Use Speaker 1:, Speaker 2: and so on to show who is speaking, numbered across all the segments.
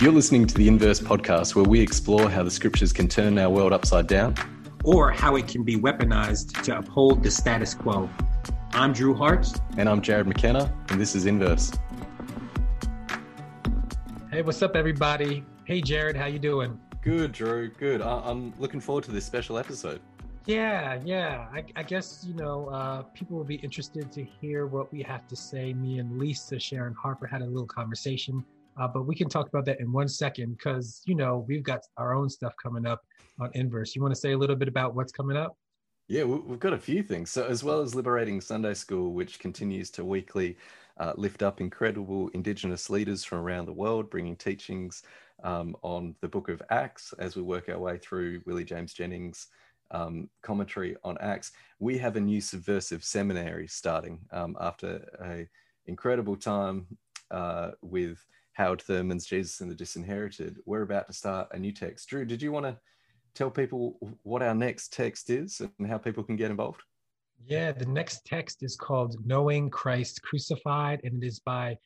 Speaker 1: You're listening to the Inverse podcast, where we explore how the scriptures can turn our world upside down
Speaker 2: or how it can be weaponized to uphold the status quo. I'm Drew Hart.
Speaker 1: And I'm Jared McKenna, and this is Inverse.
Speaker 2: Hey, what's up, everybody? Hey, Jared, how you doing?
Speaker 1: Good, Drew. Good. I- am looking forward to this special episode.
Speaker 2: Yeah, yeah. I, I guess you know uh, people will be interested to hear what we have to say. Me and Lisa Sharon Harper had a little conversation uh, but we can talk about that in one second because, you know, we've got our own stuff coming up on Inverse. You want to say a little bit about what's coming up?
Speaker 1: Yeah, we've got a few things. So, as well as Liberating Sunday School, which continues to weekly uh, lift up incredible Indigenous leaders from around the world, bringing teachings um, on the book of Acts as we work our way through Willie James Jennings' um, commentary on Acts. We have a new subversive seminary starting um, after a incredible time uh, with Howard Thurman's Jesus and the Disinherited, we're about to start a new text. Drew, did you want to tell people what our next text is and how people can get involved?
Speaker 2: Yeah, the next text is called Knowing Christ Crucified, and it is by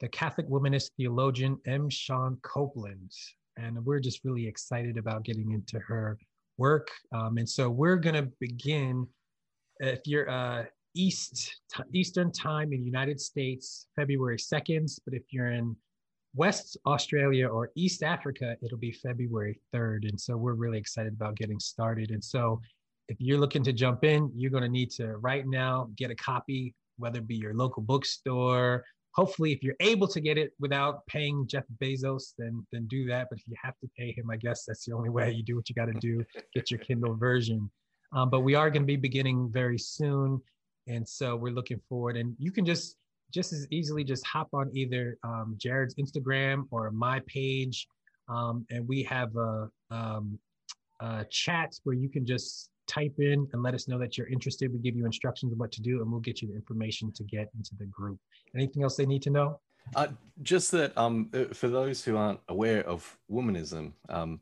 Speaker 2: the Catholic womanist theologian M. Shawn Copeland. And we're just really excited about getting into her work. Um, and so we're going to begin, if you're uh, East Eastern time in the United States, February 2nd. But if you're in West Australia or East Africa, it'll be February 3rd. And so we're really excited about getting started. And so if you're looking to jump in, you're going to need to right now get a copy, whether it be your local bookstore. Hopefully, if you're able to get it without paying Jeff Bezos, then then do that. But if you have to pay him, I guess that's the only way. You do what you got to do. Get your Kindle version. Um, but we are going to be beginning very soon, and so we're looking forward. And you can just just as easily just hop on either um, Jared's Instagram or my page, um, and we have a, um, a chat where you can just type in and let us know that you're interested. We give you instructions on what to do, and we'll get you the information to get into the group. Anything else they need to know?
Speaker 1: Uh, just that um, uh, for those who aren't aware of womanism, um,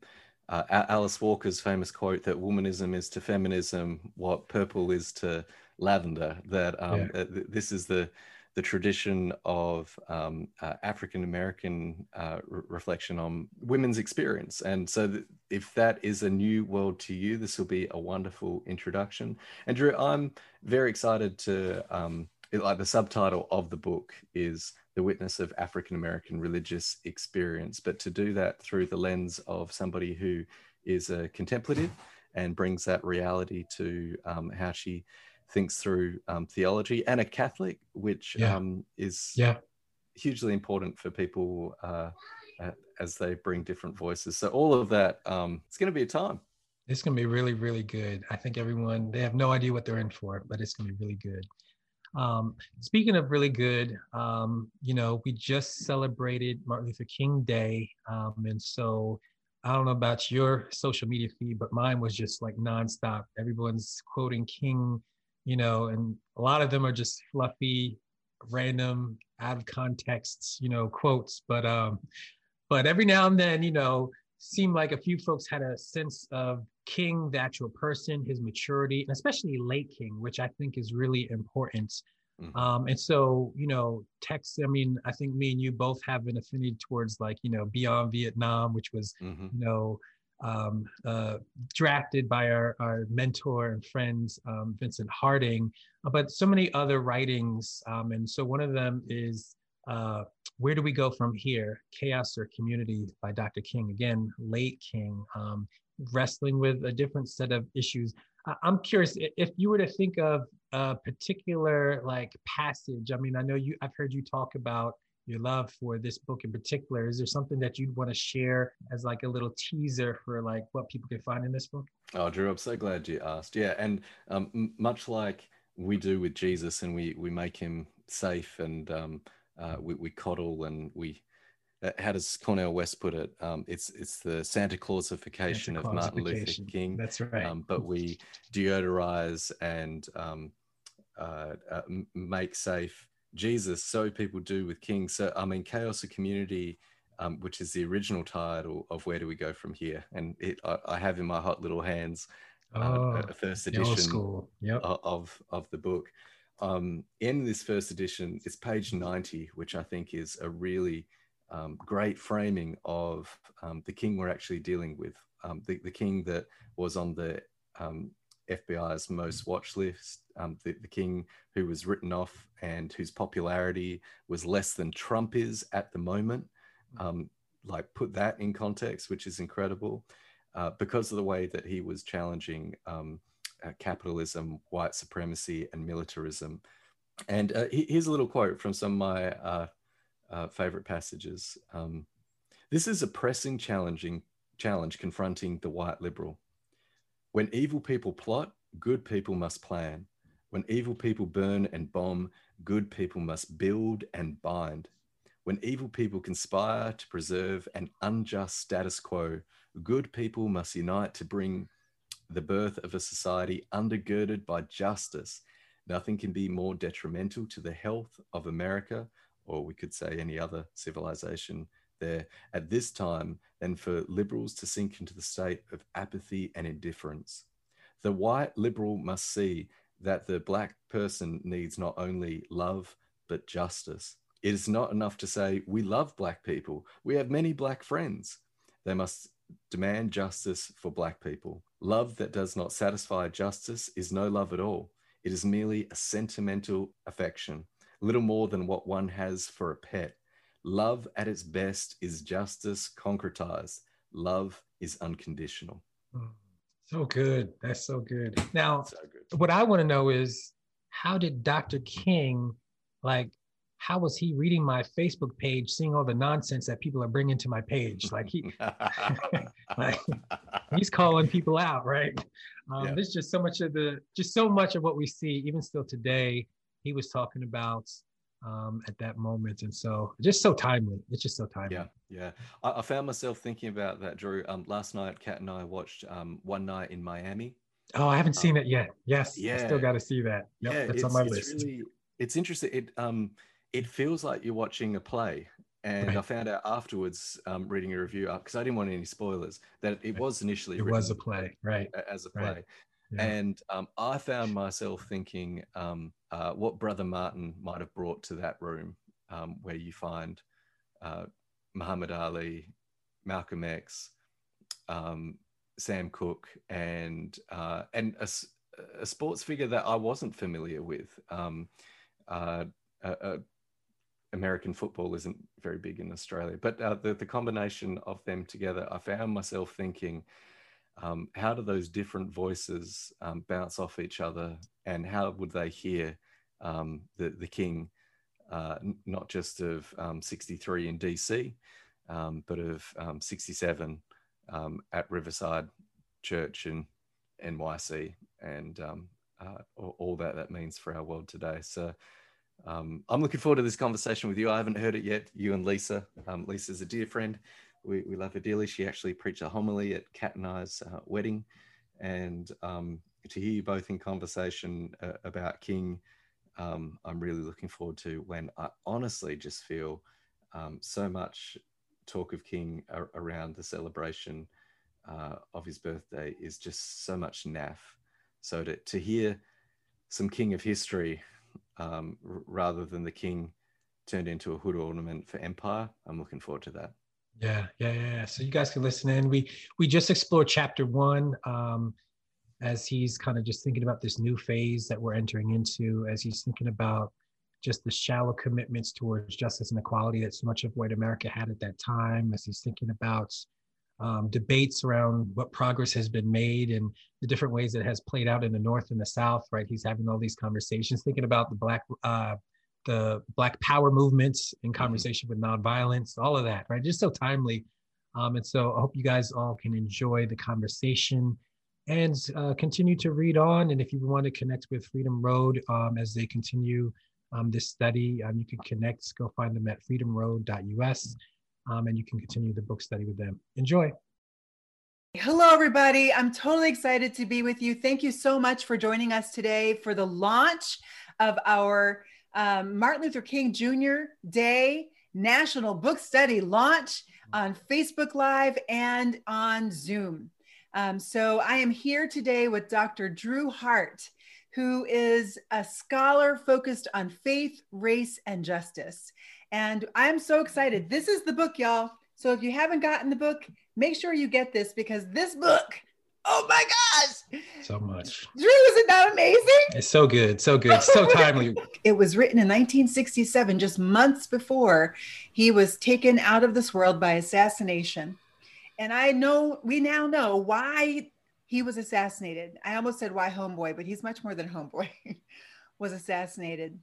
Speaker 1: uh, Alice Walker's famous quote that womanism is to feminism what purple is to lavender. That um, yeah. uh, this is the the tradition of um, uh, African American uh, re- reflection on women's experience. And so, th- if that is a new world to you, this will be a wonderful introduction. And Drew, I'm very excited to, um, it, like the subtitle of the book is The Witness of African American Religious Experience, but to do that through the lens of somebody who is a contemplative and brings that reality to um, how she thinks through um, theology and a Catholic, which yeah. um, is
Speaker 2: yeah.
Speaker 1: hugely important for people uh, uh, as they bring different voices. So all of that, um, it's going to be a time.
Speaker 2: It's going to be really, really good. I think everyone they have no idea what they're in for, but it's going to be really good. Um, speaking of really good, um, you know, we just celebrated Martin Luther King Day, um, and so I don't know about your social media feed, but mine was just like nonstop. Everyone's quoting King you know, and a lot of them are just fluffy, random, out of context, you know, quotes. But um, but every now and then, you know, seemed like a few folks had a sense of King, the actual person, his maturity, and especially late King, which I think is really important. Mm-hmm. Um, and so, you know, text, I mean, I think me and you both have an affinity towards like, you know, Beyond Vietnam, which was, mm-hmm. you know, um, uh, drafted by our, our mentor and friends, um, Vincent Harding, uh, but so many other writings. Um, and so one of them is uh, Where Do We Go From Here? Chaos or Community by Dr. King. Again, late King, um, wrestling with a different set of issues. I'm curious if you were to think of a particular like passage. I mean, I know you. I've heard you talk about your love for this book in particular is there something that you'd want to share as like a little teaser for like what people can find in this book
Speaker 1: oh drew i'm so glad you asked yeah and um, m- much like we do with jesus and we we make him safe and um, uh, we, we coddle and we uh, how does Cornel West put it? Um, it's it's the Santa Clausification Santa of Martin Luther King.
Speaker 2: That's right. Um,
Speaker 1: but we deodorize and um, uh, uh, make safe Jesus, so people do with King. So, I mean, Chaos of Community, um, which is the original title of Where Do We Go From Here? And it, I, I have in my hot little hands uh, oh, a first edition
Speaker 2: yep.
Speaker 1: of, of the book. Um, in this first edition, it's page 90, which I think is a really um, great framing of um, the king we're actually dealing with, um, the, the king that was on the um, FBI's most watch list, um, the, the, king who was written off and whose popularity was less than Trump is at the moment. Um, like, put that in context, which is incredible uh, because of the way that he was challenging uh, capitalism, white supremacy, and militarism. And uh, here's a little quote from some of my uh, uh, favorite passages. Um, this is a pressing challenging challenge confronting the white liberal. When evil people plot, good people must plan. When evil people burn and bomb, good people must build and bind. When evil people conspire to preserve an unjust status quo, good people must unite to bring the birth of a society undergirded by justice. Nothing can be more detrimental to the health of America or we could say any other civilization there at this time than for liberals to sink into the state of apathy and indifference. The white liberal must see that the black person needs not only love, but justice. It is not enough to say, We love black people. We have many black friends. They must demand justice for black people. Love that does not satisfy justice is no love at all. It is merely a sentimental affection little more than what one has for a pet. Love at its best is justice concretized. Love is unconditional.
Speaker 2: Hmm. So good. That's so good. Now, so good. What I want to know is how did Dr. King, like, how was he reading my Facebook page, seeing all the nonsense that people are bringing to my page? Like he, like he's calling people out, right? Um, yeah. There's just so much of the, just so much of what we see, even still today, he was talking about um, at that moment. And so just so timely. It's just so timely.
Speaker 1: Yeah. Yeah. I, I found myself thinking about that, Drew. Um, last night, Kat and I watched um, One Night in Miami.
Speaker 2: Oh, I haven't seen um, it yet. Yes. Yeah. I still got to see that. Yep, yeah. It's on my
Speaker 1: it's
Speaker 2: list.
Speaker 1: Really, it's interesting. It, um, it feels like you're watching a play. And right. I found out afterwards, um, reading a review, up because I didn't want any spoilers, that it was initially
Speaker 2: it was a play, right?
Speaker 1: As a play, right. Yeah. And um, I found myself thinking um, uh, what Brother Martin might have brought to that room um, where you find uh, Muhammad Ali, Malcolm X, um, Sam Cooke and uh, and a, a, sports figure that I wasn't familiar with. Um, uh, American football isn't very big in Australia, but uh, the, the combination of them together, I found myself thinking, um, how do those different voices um, bounce off each other and how would they hear um, the, the king uh, not just of um, 63 in dc um, but of um, at riverside church in nyc and uh, all that that means for our world today so I'm looking forward to this conversation with you. I haven't heard it yet. You and Lisa. Lisa's a dear friend we, we love her dearly. She actually preached a homily at Kat and I's uh, wedding. And um, to hear you both in conversation uh, about King, um, I'm really looking forward to when I honestly just feel um, so much talk of King ar- around the celebration uh, of his birthday is just so much naff. So to, to hear some King of history um, r- rather than the King turned into a hood ornament for empire, I'm looking forward to that.
Speaker 2: Yeah, yeah, yeah. So you guys can listen in. We we just explored chapter one um, as he's kind of just thinking about this new phase that we're entering into, as he's thinking about just the shallow commitments towards justice and equality that so much of white America had at that time, as he's thinking about um, debates around what progress has been made and the different ways it has played out in the North and the South, right? He's having all these conversations, thinking about the Black uh, the Black Power movements in mm-hmm. conversation with nonviolence, all of that, right? Just so timely. Um, and so I hope you guys all can enjoy the conversation and uh, continue to read on. And if you want to connect with Freedom Road um, as they continue um, this study, um, you can connect, go find them at freedomroad.us, um, and you can continue the book study with them. Enjoy.
Speaker 3: Hello, everybody. I'm totally excited to be with you. Thank you so much for joining us today for the launch of our um, Martin Luther King Jr. Day National Book Study launch on Facebook Live and on Zoom. Um, so I am here today with Dr. Drew Hart, who is a scholar focused on faith, race, and justice. And I'm so excited. This is the book, y'all. So if you haven't gotten the book, make sure you get this because this book, oh my gosh.
Speaker 4: So much.
Speaker 3: Drew, isn't that amazing?
Speaker 4: It's so good. So good. So timely.
Speaker 3: It was written in 1967, just months before he was taken out of this world by assassination. And I know, we now know why he was assassinated. I almost said why homeboy, but he's much more than homeboy, was assassinated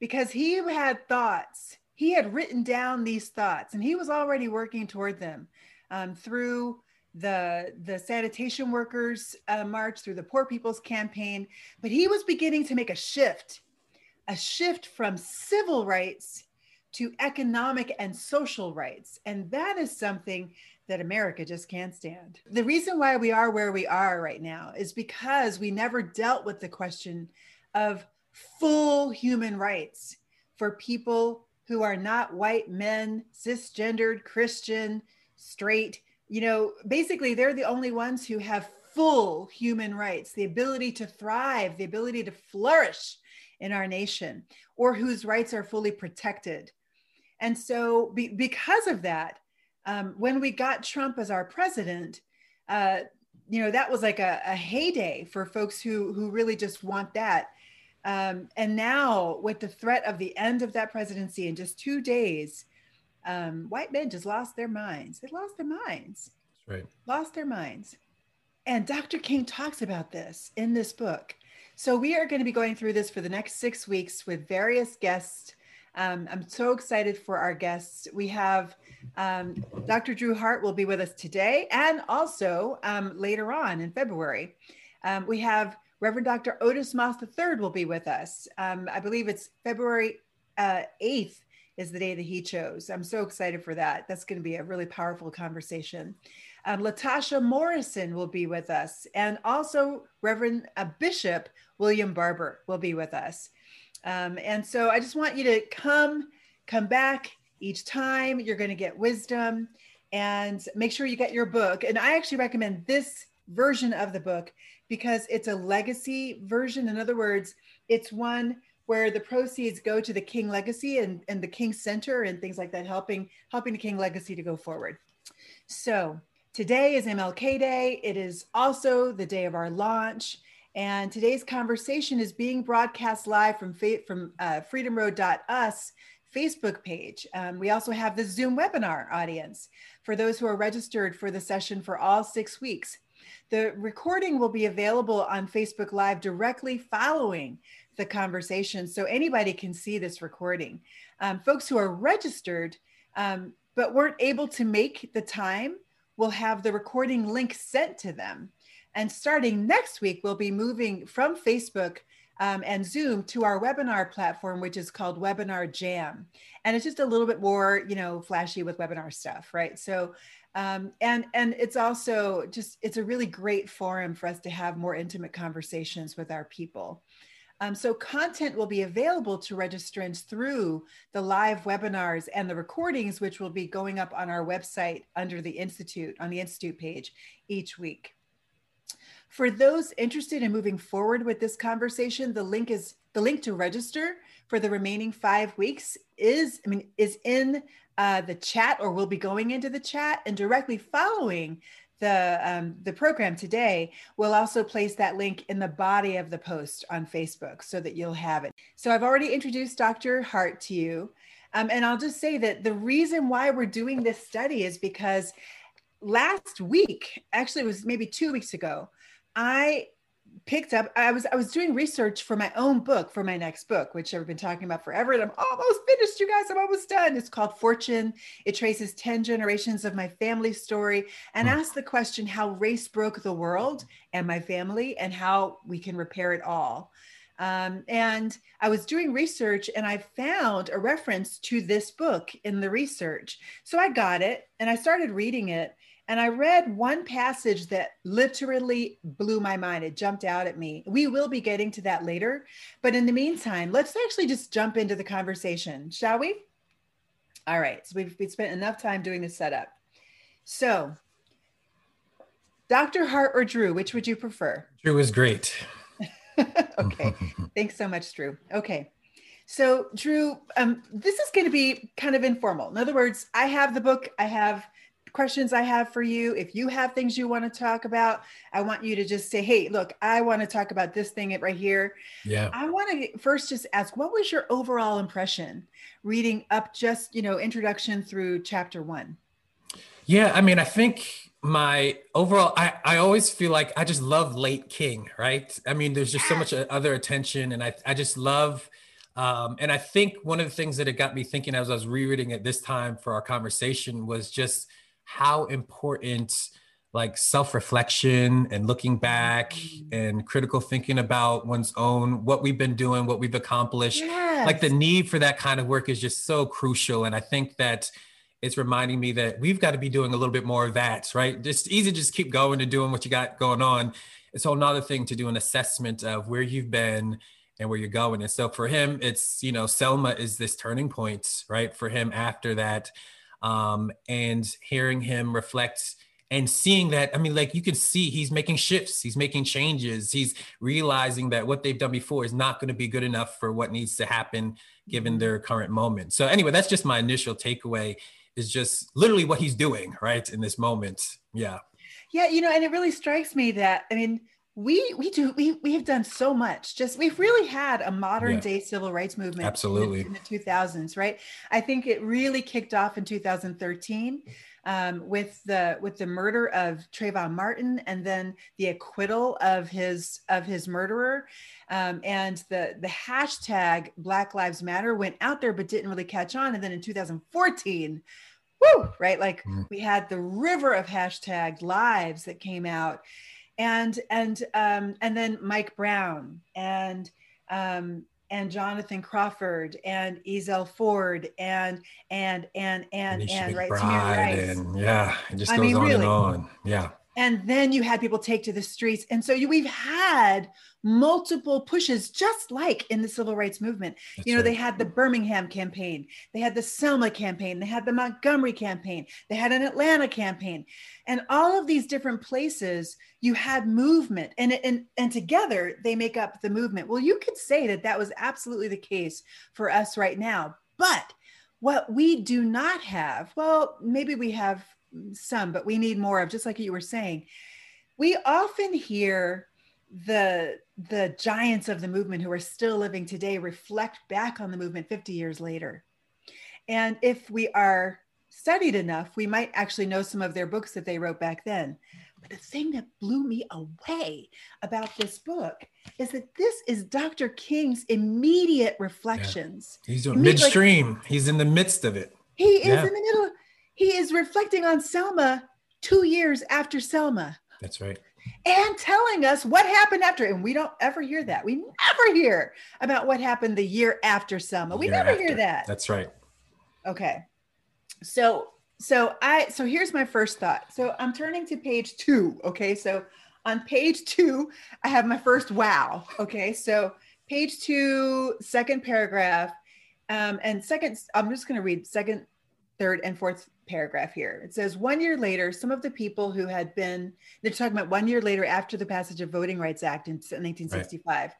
Speaker 3: because he had thoughts. He had written down these thoughts and he was already working toward them um, through the the sanitation workers uh, march through the poor people's campaign but he was beginning to make a shift a shift from civil rights to economic and social rights and that is something that america just can't stand the reason why we are where we are right now is because we never dealt with the question of full human rights for people who are not white men cisgendered christian straight you know, basically they're the only ones who have full human rights, the ability to thrive, the ability to flourish in our nation, or whose rights are fully protected. And so, be, because of that, um, when we got Trump as our president, uh, you know, that was like a, a, heyday for folks who who really just want that. Um, and now, with the threat of the end of that presidency in just two days, um, white men just lost their minds. They lost their minds.
Speaker 4: That's right.
Speaker 3: Lost their minds. And Dr. King talks about this in this book. So we are going to be going through this for the next six weeks with various guests. Um, I'm so excited for our guests. We have um, Dr. Drew Hart will be with us today and also um, later on in February. Um, we have Reverend Dr. Otis Moss III will be with us. Um, I believe it's February uh, 8th is the day that he chose. I'm so excited for that. That's going to be a really powerful conversation. Um, Latasha Morrison will be with us, and also Reverend uh, Bishop William Barber will be with us. Um, and so I just want you to come, come back each time. You're going to get wisdom, and make sure you get your book. And I actually recommend this version of the book because it's a legacy version. In other words, it's one where the proceeds go to the King Legacy and, and the King Center and things like that, helping helping the King Legacy to go forward. So today is MLK Day. It is also the day of our launch. And today's conversation is being broadcast live from, from uh, freedomroad.us Facebook page. Um, we also have the Zoom webinar audience for those who are registered for the session for all six weeks. The recording will be available on Facebook Live directly following the conversation so anybody can see this recording. Um, folks who are registered um, but weren't able to make the time will have the recording link sent to them. And starting next week, we'll be moving from Facebook um, and Zoom to our webinar platform, which is called Webinar Jam. And it's just a little bit more, you know, flashy with webinar stuff, right? So, um, and and it's also just it's a really great forum for us to have more intimate conversations with our people. Um, so content will be available to registrants through the live webinars and the recordings, which will be going up on our website under the Institute, on the Institute page each week. For those interested in moving forward with this conversation, the link is the link to register for the remaining five weeks is, I mean, is in uh, the chat or will be going into the chat and directly following the um, the program today, we'll also place that link in the body of the post on Facebook so that you'll have it. So I've already introduced Dr. Hart to you, um, and I'll just say that the reason why we're doing this study is because last week, actually, it was maybe two weeks ago, I picked up i was i was doing research for my own book for my next book which i've been talking about forever and i'm almost finished you guys i'm almost done it's called fortune it traces 10 generations of my family story and mm. asks the question how race broke the world and my family and how we can repair it all um, and I was doing research and I found a reference to this book in the research. So I got it and I started reading it. And I read one passage that literally blew my mind. It jumped out at me. We will be getting to that later. But in the meantime, let's actually just jump into the conversation, shall we? All right. So we've, we've spent enough time doing the setup. So, Dr. Hart or Drew, which would you prefer?
Speaker 4: Drew is great.
Speaker 3: okay. Thanks so much, Drew. Okay. So, Drew, um, this is going to be kind of informal. In other words, I have the book, I have questions I have for you. If you have things you want to talk about, I want you to just say, hey, look, I want to talk about this thing right here.
Speaker 2: Yeah.
Speaker 3: I want to first just ask, what was your overall impression reading up just, you know, introduction through chapter one?
Speaker 2: Yeah, I mean, I think my overall I, I always feel like i just love late king right i mean there's just so much other attention and i, I just love um, and i think one of the things that it got me thinking as i was rereading it this time for our conversation was just how important like self-reflection and looking back mm-hmm. and critical thinking about one's own what we've been doing what we've accomplished yes. like the need for that kind of work is just so crucial and i think that it's reminding me that we've got to be doing a little bit more of that, right? Just easy, to just keep going and doing what you got going on. It's a another thing to do an assessment of where you've been and where you're going. And so for him, it's, you know, Selma is this turning point, right? For him after that. Um, and hearing him reflect and seeing that, I mean, like you can see he's making shifts, he's making changes, he's realizing that what they've done before is not going to be good enough for what needs to happen given mm-hmm. their current moment. So, anyway, that's just my initial takeaway is just literally what he's doing right in this moment yeah
Speaker 3: yeah you know and it really strikes me that i mean we we do we we have done so much just we've really had a modern yeah. day civil rights movement
Speaker 2: absolutely
Speaker 3: in the, in the 2000s right i think it really kicked off in 2013 um, with the with the murder of Trayvon Martin and then the acquittal of his of his murderer um, and the the hashtag Black Lives Matter went out there but didn't really catch on and then in 2014 woo, right? Like mm. we had the river of hashtag lives that came out, and and um, and then Mike Brown and um, and Jonathan Crawford and Ezell Ford and and and and and, right,
Speaker 2: and yeah, it just I goes mean, on really, and on. Yeah
Speaker 3: and then you had people take to the streets. And so you, we've had multiple pushes just like in the civil rights movement. That's you know right. they had the birmingham campaign. They had the selma campaign. They had the montgomery campaign. They had an atlanta campaign. And all of these different places you had movement. And and and together they make up the movement. Well you could say that that was absolutely the case for us right now. But what we do not have well maybe we have some, but we need more of, just like you were saying. We often hear the the giants of the movement who are still living today reflect back on the movement 50 years later. And if we are studied enough, we might actually know some of their books that they wrote back then. But the thing that blew me away about this book is that this is Dr. King's immediate reflections.
Speaker 2: Yeah. He's doing midstream. Like, He's in the midst of it.
Speaker 3: He is yeah. in the middle he is reflecting on Selma two years after Selma.
Speaker 2: That's right.
Speaker 3: And telling us what happened after. And we don't ever hear that. We never hear about what happened the year after Selma. We never after. hear that.
Speaker 2: That's right.
Speaker 3: Okay. So, so I, so here's my first thought. So I'm turning to page two. Okay. So on page two, I have my first wow. Okay. So page two, second paragraph. Um, and second, I'm just going to read second, third, and fourth paragraph here. It says, one year later, some of the people who had been, they're talking about one year later after the passage of Voting Rights Act in 1965. Right.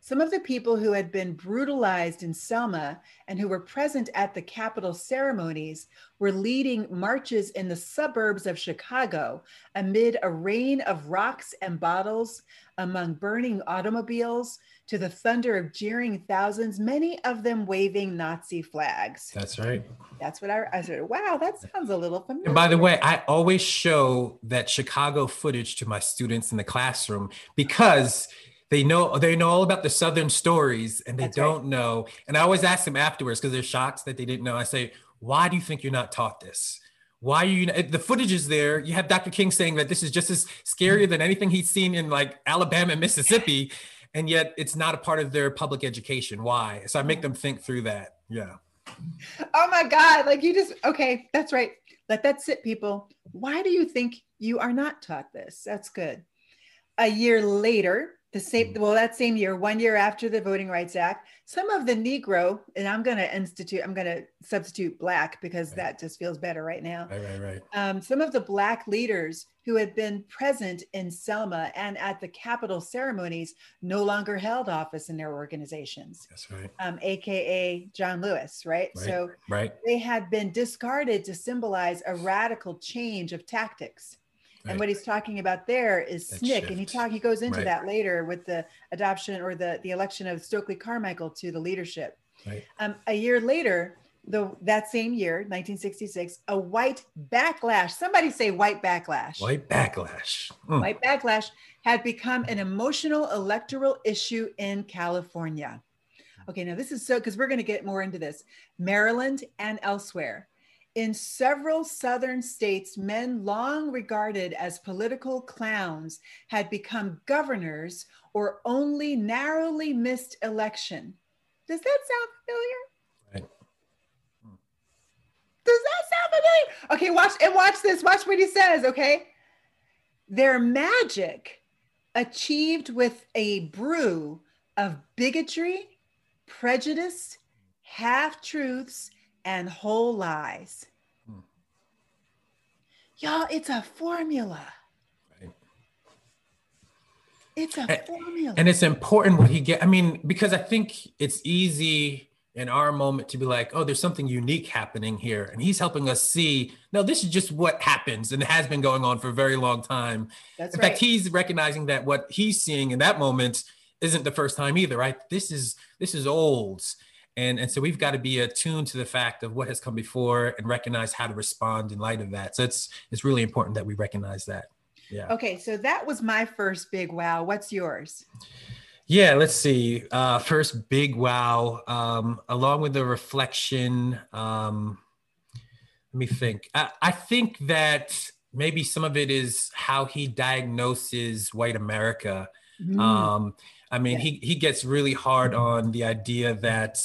Speaker 3: Some of the people who had been brutalized in Selma and who were present at the Capitol ceremonies were leading marches in the suburbs of Chicago amid a rain of rocks and bottles, among burning automobiles, to the thunder of jeering thousands, many of them waving Nazi flags.
Speaker 2: That's right.
Speaker 3: That's what I, I said. Wow, that sounds a little familiar.
Speaker 2: And by the way, I always show that Chicago footage to my students in the classroom because they know they know all about the southern stories and they That's don't right. know and i always ask them afterwards because they're shocked that they didn't know i say why do you think you're not taught this why are you the footage is there you have dr king saying that this is just as scary than anything he's seen in like alabama and mississippi and yet it's not a part of their public education. Why? So i make them think through that. Yeah.
Speaker 3: Oh my god like you just okay that's right. Let that sit people. Why do you think you are not taught this? That's good. A year later the same well that same year one year after the voting rights act some of the negro and i'm going to institute i'm going to substitute black because right. that just feels better right now.
Speaker 2: Right right right.
Speaker 3: Um, some of the black leaders who had been present in selma and at the capitol ceremonies no longer held office in their organizations
Speaker 2: that's right
Speaker 3: um, aka john lewis right?
Speaker 2: right
Speaker 3: so
Speaker 2: right
Speaker 3: they had been discarded to symbolize a radical change of tactics Right. And what he's talking about there is that SNCC, shift. and he talk he goes into right. that later with the adoption or the the election of Stokely Carmichael to the leadership.
Speaker 2: Right.
Speaker 3: Um, a year later, the that same year, 1966, a white backlash. Somebody say white backlash.
Speaker 2: White backlash.
Speaker 3: Mm. White backlash had become an emotional electoral issue in California. Okay, now this is so because we're going to get more into this. Maryland and elsewhere. In several southern states, men long regarded as political clowns had become governors or only narrowly missed election. Does that sound familiar? Does that sound familiar? Okay, watch and watch this. Watch what he says, okay? Their magic achieved with a brew of bigotry, prejudice, half truths, and whole lies. Hmm. Y'all, it's a formula. Right. It's a and, formula.
Speaker 2: And it's important what he get. I mean, because I think it's easy in our moment to be like, oh, there's something unique happening here. And he's helping us see, no, this is just what happens and has been going on for a very long time.
Speaker 3: That's
Speaker 2: in
Speaker 3: right.
Speaker 2: fact, he's recognizing that what he's seeing in that moment isn't the first time either, right? This is this is old and and so we've got to be attuned to the fact of what has come before and recognize how to respond in light of that so it's it's really important that we recognize that yeah
Speaker 3: okay so that was my first big wow what's yours
Speaker 2: yeah let's see uh first big wow um along with the reflection um let me think i, I think that maybe some of it is how he diagnoses white america mm. um I mean, yeah. he he gets really hard on the idea that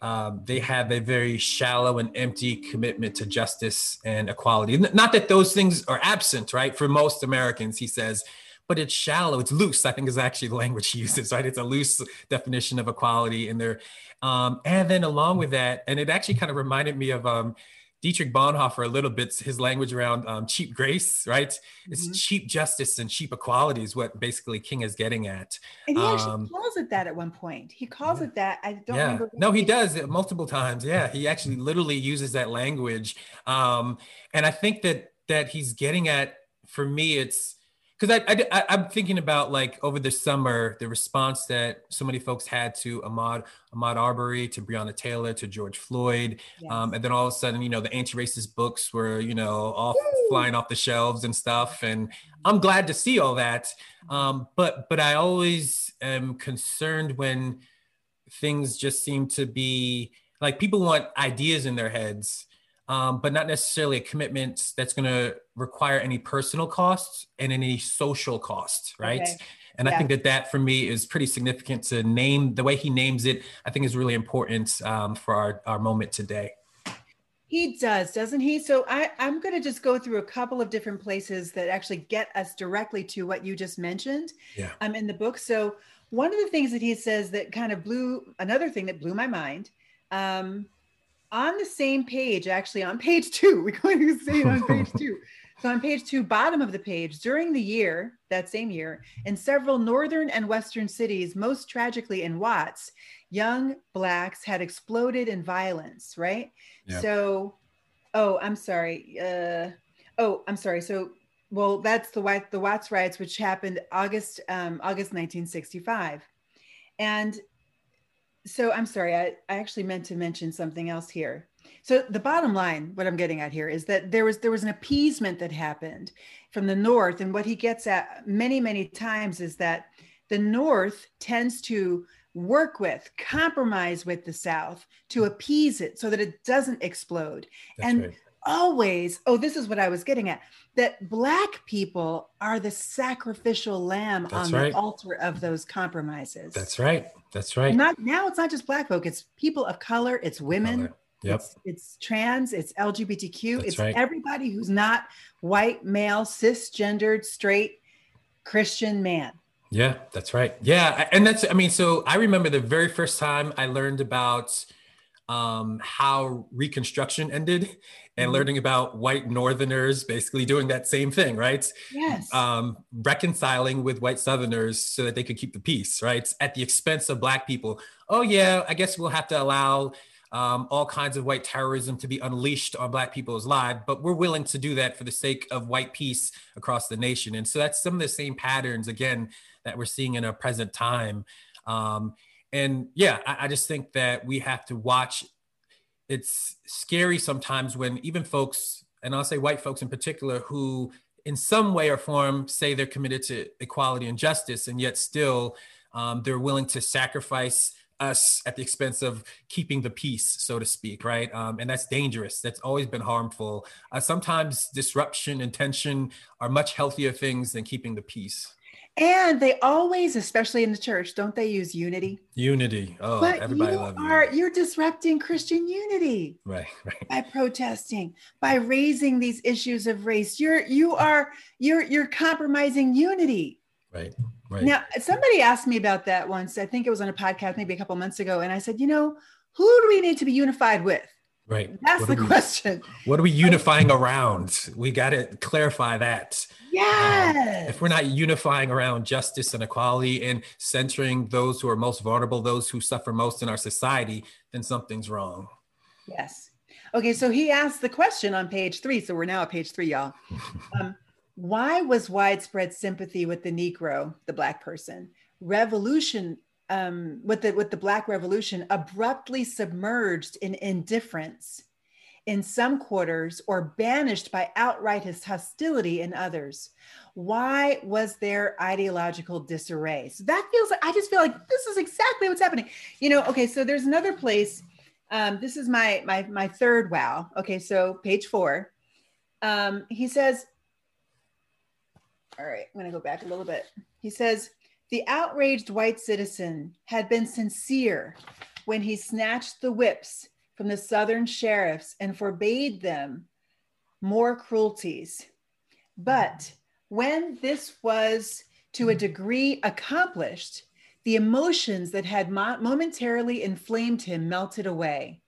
Speaker 2: um, they have a very shallow and empty commitment to justice and equality. Not that those things are absent, right? For most Americans, he says, but it's shallow, it's loose. I think is actually the language he uses, right? It's a loose definition of equality in there. Um, and then along with that, and it actually kind of reminded me of um, Dietrich Bonhoeffer a little bit, his language around um, cheap grace, right? It's mm-hmm. cheap justice and cheap equality is what basically King is getting at.
Speaker 3: And he actually um, calls it that at one point. He calls yeah. it that. I don't
Speaker 2: yeah.
Speaker 3: remember.
Speaker 2: No, he does it multiple times. Yeah, he actually literally uses that language. Um, and I think that that he's getting at, for me, it's because I, I, am thinking about like over the summer the response that so many folks had to Ahmaud Ahmaud Arbery, to Breonna Taylor, to George Floyd, yes. um, and then all of a sudden, you know, the anti-racist books were you know off Woo! flying off the shelves and stuff, and I'm glad to see all that. Um, but but I always am concerned when things just seem to be like people want ideas in their heads um, but not necessarily a commitment that's going to require any personal costs and any social costs, right? Okay. And yeah. I think that that for me is pretty significant to name the way he names it. I think is really important um, for our, our moment today.
Speaker 3: He does, doesn't he? So I, I'm going to just go through a couple of different places that actually get us directly to what you just mentioned
Speaker 2: yeah.
Speaker 3: um, in the book. So one of the things that he says that kind of blew another thing that blew my mind um, on the same page, actually on page two, we're going to say it on page two. So on page two, bottom of the page, during the year, that same year, in several northern and western cities, most tragically in Watts, young blacks had exploded in violence, right? Yeah. So, oh, I'm sorry. Uh, oh, I'm sorry. So, well, that's the White the Watts riots, which happened August um, August 1965, and so I'm sorry, I, I actually meant to mention something else here. So the bottom line, what I'm getting at here is that there was there was an appeasement that happened from the north, and what he gets at many many times is that the north tends to work with, compromise with the south to appease it so that it doesn't explode. That's and right. Always, oh, this is what I was getting at that black people are the sacrificial lamb That's on right. the altar of those compromises.
Speaker 2: That's right. That's right.
Speaker 3: Not now it's not just black folk, it's people of color, it's women. Color.
Speaker 2: Yep.
Speaker 3: It's, it's, trans, it's LGBTQ,
Speaker 2: That's
Speaker 3: it's
Speaker 2: right.
Speaker 3: everybody who's not white, male, cisgendered, straight Christian man.
Speaker 2: Yeah, that's right. Yeah, and that's I mean, so I remember the very first time I learned about um, how Reconstruction ended and mm-hmm. learning about white Northerners basically doing that same thing, right?
Speaker 3: Yes.
Speaker 2: Um, reconciling with white Southerners so that they could keep the peace, right? At the expense of Black people. Oh, yeah, I guess we'll have to allow um, all kinds of white terrorism to be unleashed on Black people's lives, but we're willing to do that for the sake of white peace across the nation. And so that's some of the same patterns, again, that we're seeing in our present time. Um, and yeah, I, I just think that we have to watch. It's scary sometimes when even folks, and I'll say white folks in particular, who in some way or form say they're committed to equality and justice, and yet still um, they're willing to sacrifice us at the expense of keeping the peace, so to speak, right? Um, and that's dangerous. That's always been harmful. Uh, sometimes disruption and tension are much healthier things than keeping the peace.
Speaker 3: And they always, especially in the church, don't they use unity?
Speaker 2: Unity. Oh, but everybody you loves
Speaker 3: are, you. You're disrupting Christian unity.
Speaker 2: Right, right.
Speaker 3: By protesting, by raising these issues of race. You're you are you're you're compromising unity.
Speaker 2: Right. Right.
Speaker 3: Now, somebody asked me about that once. I think it was on a podcast maybe a couple months ago. And I said, you know, who do we need to be unified with?
Speaker 2: Right.
Speaker 3: That's what the we, question.
Speaker 2: What are we unifying around? We got to clarify that.
Speaker 3: Yes.
Speaker 2: Um, if we're not unifying around justice and equality and centering those who are most vulnerable, those who suffer most in our society, then something's wrong.
Speaker 3: Yes. Okay. So he asked the question on page three. So we're now at page three, y'all. Um, why was widespread sympathy with the Negro, the Black person, revolution um, with the with the Black Revolution abruptly submerged in indifference in some quarters or banished by outright hostility in others? Why was there ideological disarray? So that feels like I just feel like this is exactly what's happening. You know, okay, so there's another place. Um, this is my my my third wow. Okay, so page four. Um, he says all right, I'm to go back a little bit. He says, the outraged white citizen had been sincere when he snatched the whips from the Southern sheriffs and forbade them more cruelties. But when this was to a degree accomplished, the emotions that had mo- momentarily inflamed him melted away.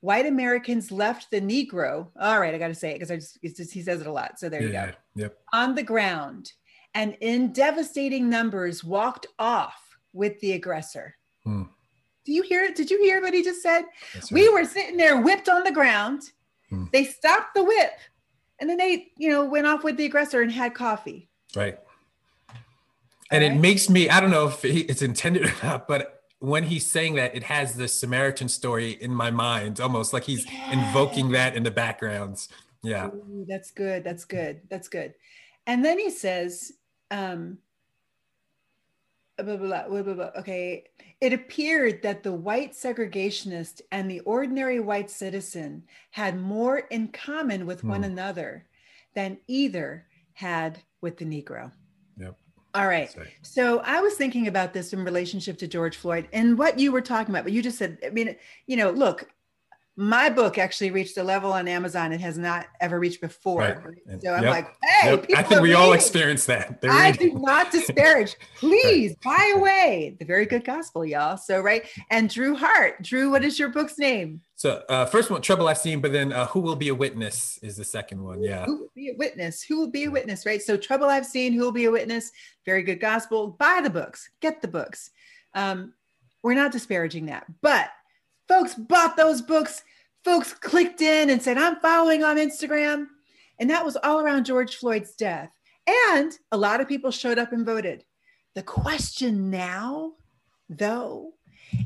Speaker 3: White Americans left the Negro. All right, I got to say it because I just, just, he says it a lot. So there yeah, you go.
Speaker 2: Yep.
Speaker 3: On the ground, and in devastating numbers walked off with the aggressor. Hmm. Do you hear it? Did you hear what he just said? Right. We were sitting there whipped on the ground. Hmm. They stopped the whip, and then they, you know, went off with the aggressor and had coffee.
Speaker 2: Right. And right. it makes me, I don't know if it's intended or not, but when he's saying that, it has the Samaritan story in my mind, almost like he's yes. invoking that in the backgrounds. Yeah.
Speaker 3: Ooh, that's good. That's good. That's good. And then he says, um, blah, blah, blah, okay, it appeared that the white segregationist and the ordinary white citizen had more in common with one hmm. another than either had with the Negro.
Speaker 2: Yep.
Speaker 3: All right. So I was thinking about this in relationship to George Floyd and what you were talking about, but you just said, I mean, you know, look, my book actually reached a level on Amazon it has not ever reached before. Right. So I'm yep. like, hey, yep.
Speaker 2: I think we all experience that.
Speaker 3: They're I reading. do not disparage. Please right. buy away the very good gospel, y'all. So right, and Drew Hart. Drew, what is your book's name?
Speaker 2: So uh, first one, trouble I've seen, but then uh, who will be a witness is the second one. Yeah.
Speaker 3: Who will be a witness? Who will be a witness? Right. So trouble I've seen. Who will be a witness? Very good gospel. Buy the books. Get the books. Um, we're not disparaging that, but folks bought those books folks clicked in and said, I'm following on Instagram. And that was all around George Floyd's death. And a lot of people showed up and voted. The question now, though,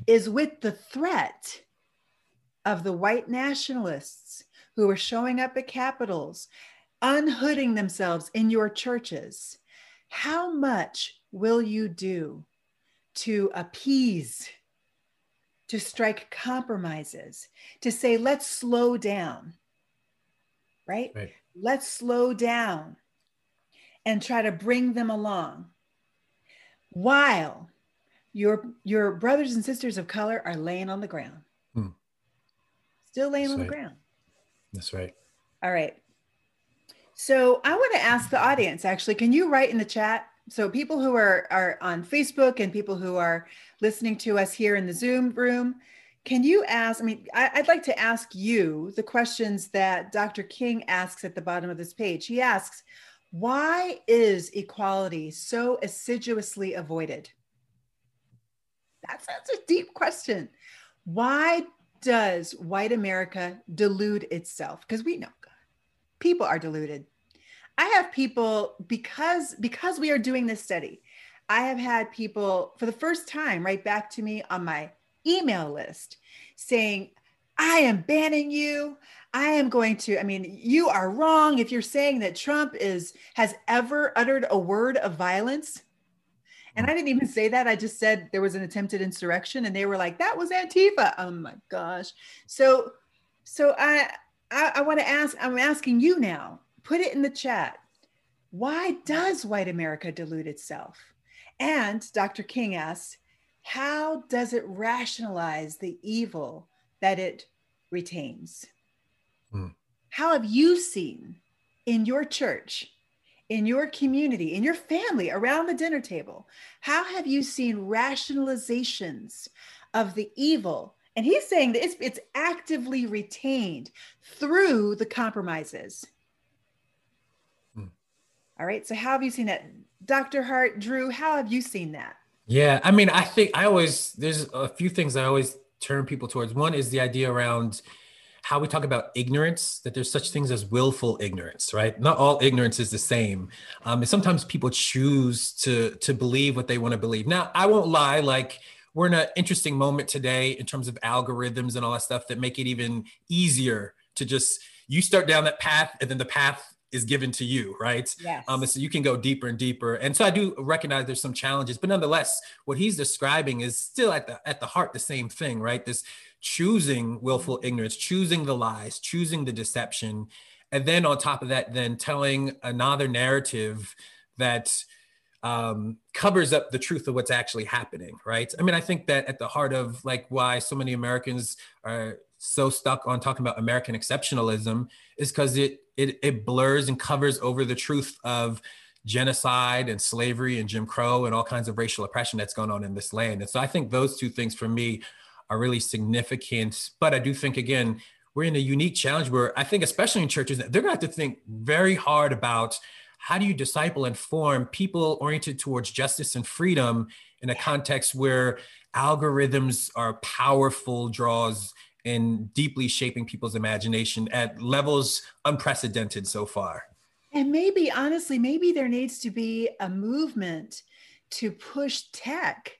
Speaker 3: is with the threat of the white nationalists who are showing up at capitals, unhooding themselves in your churches. How much will you do to appease to strike compromises, to say, let's slow down, right? right? Let's slow down and try to bring them along while your, your brothers and sisters of color are laying on the ground. Hmm. Still laying That's on right. the ground.
Speaker 2: That's right.
Speaker 3: All right. So I want to ask the audience actually, can you write in the chat So people who are are on Facebook and people who are listening to us here in the Zoom room, can you ask? I mean, I, would like to ask you the questions that Dr. King asks at the bottom of this page. He asks, "Why is equality so assiduously avoided?" That's that's a deep question. Why does white America delude itself? Because we know people are deluded. I have people because because we are doing this study. I have had people for the first time write back to me on my email list saying, I am banning you. I am going to, I mean, you are wrong if you're saying that Trump is has ever uttered a word of violence. And I didn't even say that. I just said there was an attempted insurrection and they were like, that was Antifa. Oh my gosh. So so I I, I want to ask, I'm asking you now, put it in the chat. Why does white America delude itself? And Dr. King asks, how does it rationalize the evil that it retains? Hmm. How have you seen in your church, in your community, in your family, around the dinner table, how have you seen rationalizations of the evil and he's saying that it's, it's actively retained through the compromises. All right. So, how have you seen that? Dr. Hart, Drew, how have you seen that?
Speaker 2: Yeah. I mean, I think I always, there's a few things I always turn people towards. One is the idea around how we talk about ignorance, that there's such things as willful ignorance, right? Not all ignorance is the same. Um, and sometimes people choose to to believe what they want to believe. Now, I won't lie, like we're in an interesting moment today in terms of algorithms and all that stuff that make it even easier to just you start down that path and then the path is given to you, right?
Speaker 3: Yes.
Speaker 2: Um, and so you can go deeper and deeper. And so I do recognize there's some challenges, but nonetheless, what he's describing is still at the at the heart the same thing, right? This choosing willful ignorance, choosing the lies, choosing the deception, and then on top of that, then telling another narrative that um, covers up the truth of what's actually happening, right? I mean, I think that at the heart of like why so many Americans are so stuck on talking about American exceptionalism is because it, it it blurs and covers over the truth of genocide and slavery and Jim Crow and all kinds of racial oppression that's going on in this land. And so I think those two things for me are really significant. But I do think again, we're in a unique challenge where I think, especially in churches, they're gonna have to think very hard about how do you disciple and form people oriented towards justice and freedom in a context where algorithms are powerful draws and deeply shaping people's imagination at levels unprecedented so far?
Speaker 3: And maybe, honestly, maybe there needs to be a movement to push tech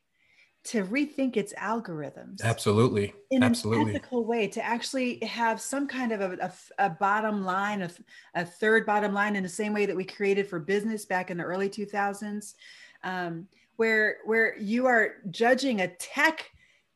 Speaker 3: to rethink its algorithms.
Speaker 2: Absolutely.
Speaker 3: In
Speaker 2: Absolutely.
Speaker 3: an ethical way, to actually have some kind of a, a, a bottom line, a, a, third bottom line in the same way that we created for business back in the early 2000s, um, where, where you are judging a tech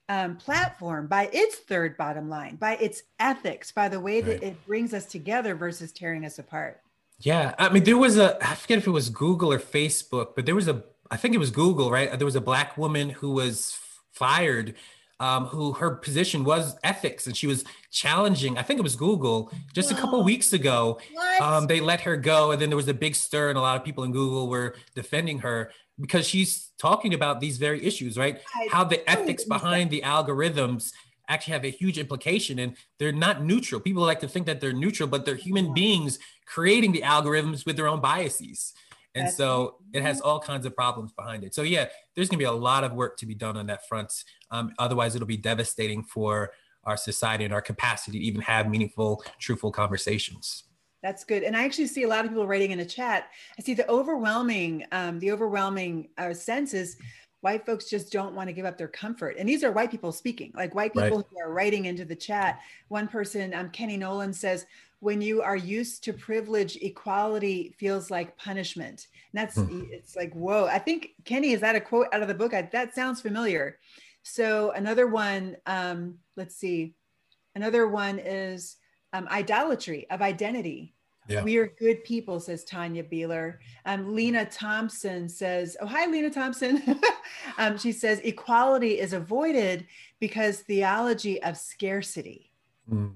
Speaker 3: um, platform by its third bottom line, by its ethics, by the way that right. it brings us together versus tearing us apart.
Speaker 2: Yeah. I mean, there was a, I forget if it was Google or Facebook, but there was a I think it was Google, right? There was a black woman who was fired, um, who her position was ethics, and she was challenging. I think it was Google just a couple weeks ago. Um, they let her go, and then there was a big stir, and a lot of people in Google were defending her because she's talking about these very issues, right? I How the ethics behind the algorithms actually have a huge implication and they're not neutral. People like to think that they're neutral, but they're human beings creating the algorithms with their own biases. And That's so it has all kinds of problems behind it. So yeah, there's gonna be a lot of work to be done on that front. Um, otherwise, it'll be devastating for our society and our capacity to even have meaningful, truthful conversations.
Speaker 3: That's good. And I actually see a lot of people writing in the chat. I see the overwhelming, um, the overwhelming uh, sense is white folks just don't want to give up their comfort. And these are white people speaking, like white people right. who are writing into the chat. One person, um, Kenny Nolan says, when you are used to privilege, equality feels like punishment. And that's hmm. it's like, whoa. I think Kenny, is that a quote out of the book? I, that sounds familiar. So another one, um, let's see. Another one is um, idolatry of identity. Yeah. We are good people, says Tanya Beeler. Um, Lena Thompson says, Oh, hi, Lena Thompson. um, she says, Equality is avoided because theology of scarcity. Mm.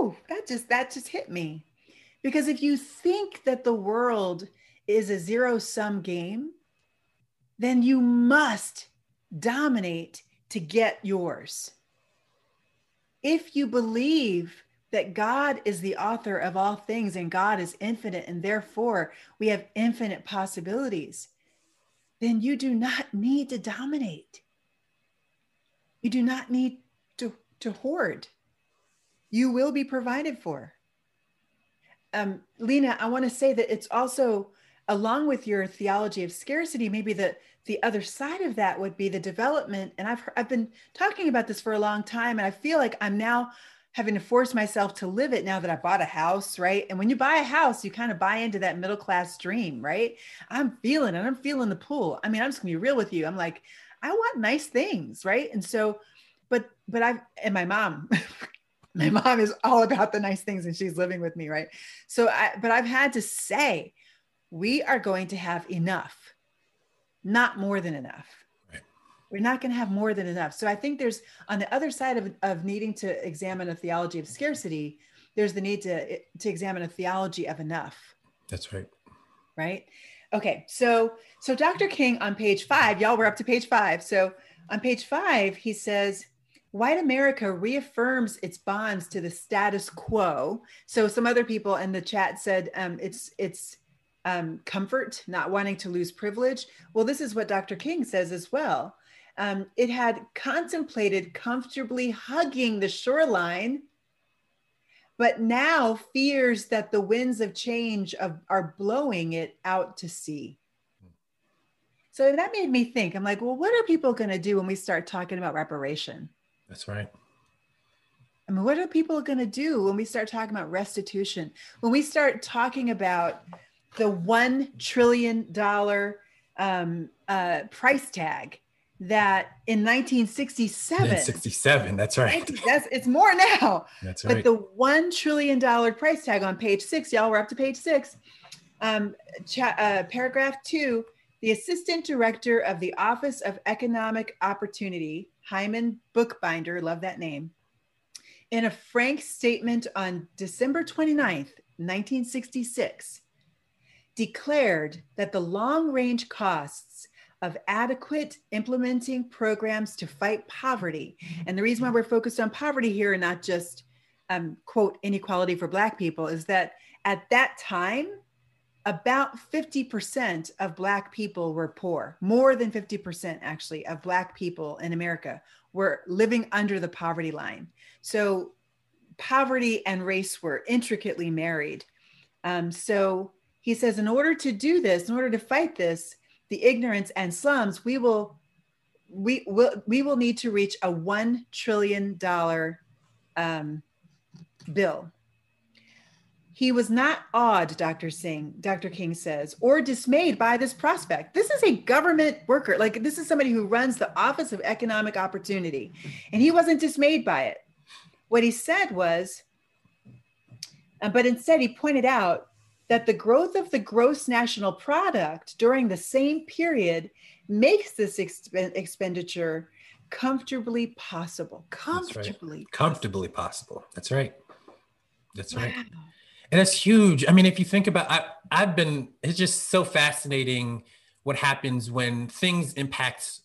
Speaker 3: Ooh, that just that just hit me. Because if you think that the world is a zero sum game, then you must dominate to get yours. If you believe that God is the author of all things and God is infinite and therefore we have infinite possibilities, then you do not need to dominate. You do not need to, to hoard. You will be provided for. Um, Lena, I want to say that it's also along with your theology of scarcity, maybe the the other side of that would be the development. And I've I've been talking about this for a long time, and I feel like I'm now having to force myself to live it now that I bought a house, right? And when you buy a house, you kind of buy into that middle class dream, right? I'm feeling it. I'm feeling the pull. I mean, I'm just gonna be real with you. I'm like, I want nice things, right? And so, but but I've and my mom. my mom is all about the nice things and she's living with me right so i but i've had to say we are going to have enough, not more than enough. Right. We're not going to have more than enough. So I think there's on the other side of, of needing to examine a theology of scarcity, there's the need to, to examine a theology of enough.
Speaker 2: That's right.
Speaker 3: Right. Okay. So, so Dr. King on page five, y'all, we're up to page five. So on page five, he says, white America reaffirms its bonds to the status quo. So some other people in the chat said um, it's it's um, comfort, not wanting to lose privilege. Well, this is what Dr. King says as well. Um, it had contemplated comfortably hugging the shoreline, but now fears that the winds of change of, are blowing it out to sea. So that made me think. I'm like, well, what are people going to do when we start talking about reparation?
Speaker 2: That's right.
Speaker 3: I mean, what are people going to do when we start talking about restitution? When we start talking about the one trillion dollar um, uh, price tag that in 1967
Speaker 2: 67 that's right.
Speaker 3: That's it's more now.
Speaker 2: That's right.
Speaker 3: but the one trillion dollar price tag on page six y'all we're up to page six. Um, cha- uh, paragraph two the assistant director of the office of economic opportunity hyman bookbinder love that name in a frank statement on december 29th 1966 declared that the long range costs of adequate implementing programs to fight poverty, and the reason why we're focused on poverty here and not just um, quote inequality for Black people is that at that time, about 50% of Black people were poor. More than 50% actually of Black people in America were living under the poverty line. So poverty and race were intricately married. Um, so he says, in order to do this, in order to fight this, the ignorance and slums, we will we will we will need to reach a one trillion dollar um, bill. He was not awed, Dr. Singh, Dr. King says, or dismayed by this prospect. This is a government worker. Like this is somebody who runs the Office of Economic Opportunity. And he wasn't dismayed by it. What he said was, uh, but instead he pointed out that the growth of the gross national product during the same period makes this exp- expenditure comfortably possible. Comfortably.
Speaker 2: Right. Comfortably possible. That's right. That's wow. right. And that's huge. I mean, if you think about I I've been it's just so fascinating what happens when things impact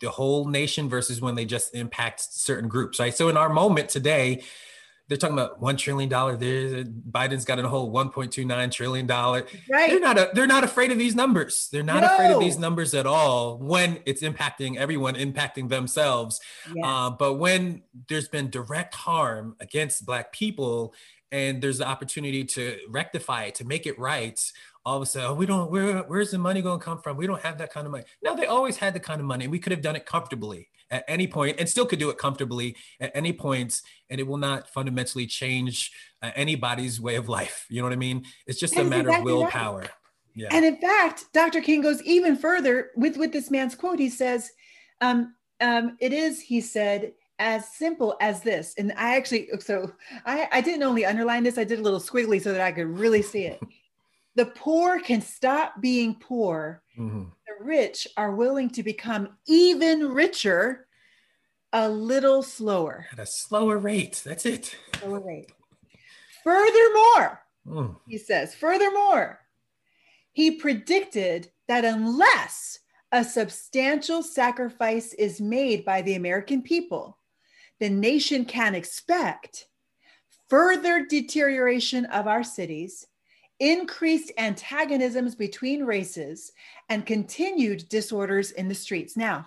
Speaker 2: the whole nation versus when they just impact certain groups, right? So in our moment today, they're talking about one trillion dollar. There, Biden's got a whole one point two nine trillion dollar. Right. They're not. A, they're not afraid of these numbers. They're not no. afraid of these numbers at all. When it's impacting everyone, impacting themselves. Yes. Uh, but when there's been direct harm against Black people, and there's the opportunity to rectify it, to make it right, all of a sudden, oh, we don't. Where, where's the money going to come from? We don't have that kind of money. No, they always had the kind of money, and we could have done it comfortably at any point and still could do it comfortably at any points and it will not fundamentally change uh, anybody's way of life. You know what i mean? It's just a matter exactly of willpower right.
Speaker 3: yeah. and in fact dr king goes even further with with this man's quote. He says um, um, it is he said as simple as this. And i actually so I, I didn't only underline this i did a little squiggly so that i could really see it. The poor can stop being poor mm-hmm rich are willing to become even richer a little slower.
Speaker 2: At a slower rate. That's it.
Speaker 3: Slower rate. Furthermore,
Speaker 2: Mm.
Speaker 3: He says, furthermore, he predicted that unless a substantial sacrifice is made by the American people, the nation can expect further deterioration of our cities, increased antagonisms between races, and continued disorders in the streets. Now,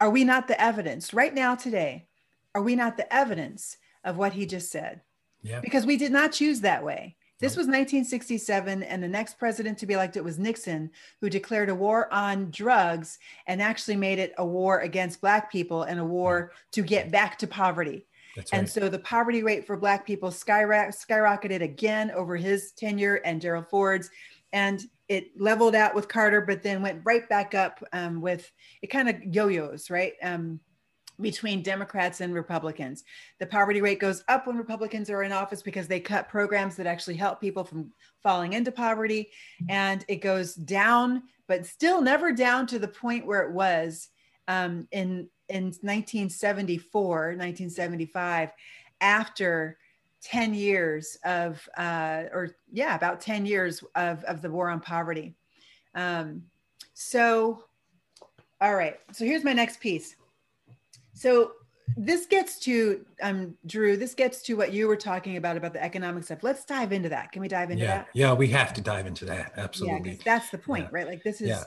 Speaker 3: are we not the evidence right now, today? Are we not the evidence of what he just said?
Speaker 2: Yeah.
Speaker 3: Because we did not choose that way. This was 1967, and the next president to be elected was Nixon, who declared a war on drugs and actually made it a war against Black people and a war to get back to poverty.
Speaker 2: That's
Speaker 3: And
Speaker 2: right.
Speaker 3: so the poverty rate for Black people skyrocketed again over his tenure and Gerald Ford's. And it leveled out with Carter, but then went right back up um, with it kind of yo yo's, right? Um, between Democrats and Republicans. The poverty rate goes up when Republicans are in office because they cut programs that actually help people from falling into poverty. And it goes down, but still never down to the point where it was um, in, in 1974, 1975, after 10 years of, uh, or yeah, about 10 years of, of the war on poverty. Um, so, all right. So here's my next piece. So this gets to um, Drew. This gets to what you were talking about about the economic stuff. Let's dive into that. Can we dive into
Speaker 2: yeah.
Speaker 3: that?
Speaker 2: Yeah. We have to dive into that. Absolutely.
Speaker 3: Yeah, that's the point,
Speaker 2: Yeah.
Speaker 3: right? Like this is
Speaker 2: Yeah.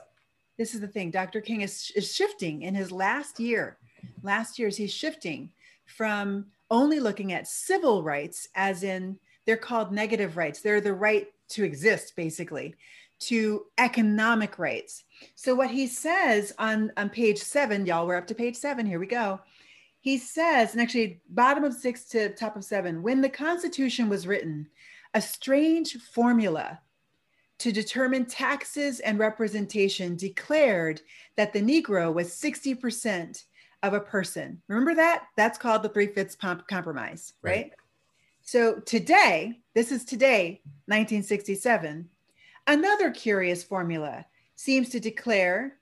Speaker 3: This is the thing. Dr. King is is shifting in his last year. Last year's he's shifting from only looking at civil rights, as in they're called negative rights. They're the right to exist, basically, to economic rights. So what he says on, on page seven, y'all, we're up to page seven. Here we go. He says, and actually bottom of six to top of seven, when the Constitution was written, a strange formula to determine taxes and representation declared that the Negro was 60% of a person. Remember that? That's called the three fifths compromise, right?
Speaker 2: Right.
Speaker 3: So today, this is today, 1967, another curious formula seems to declare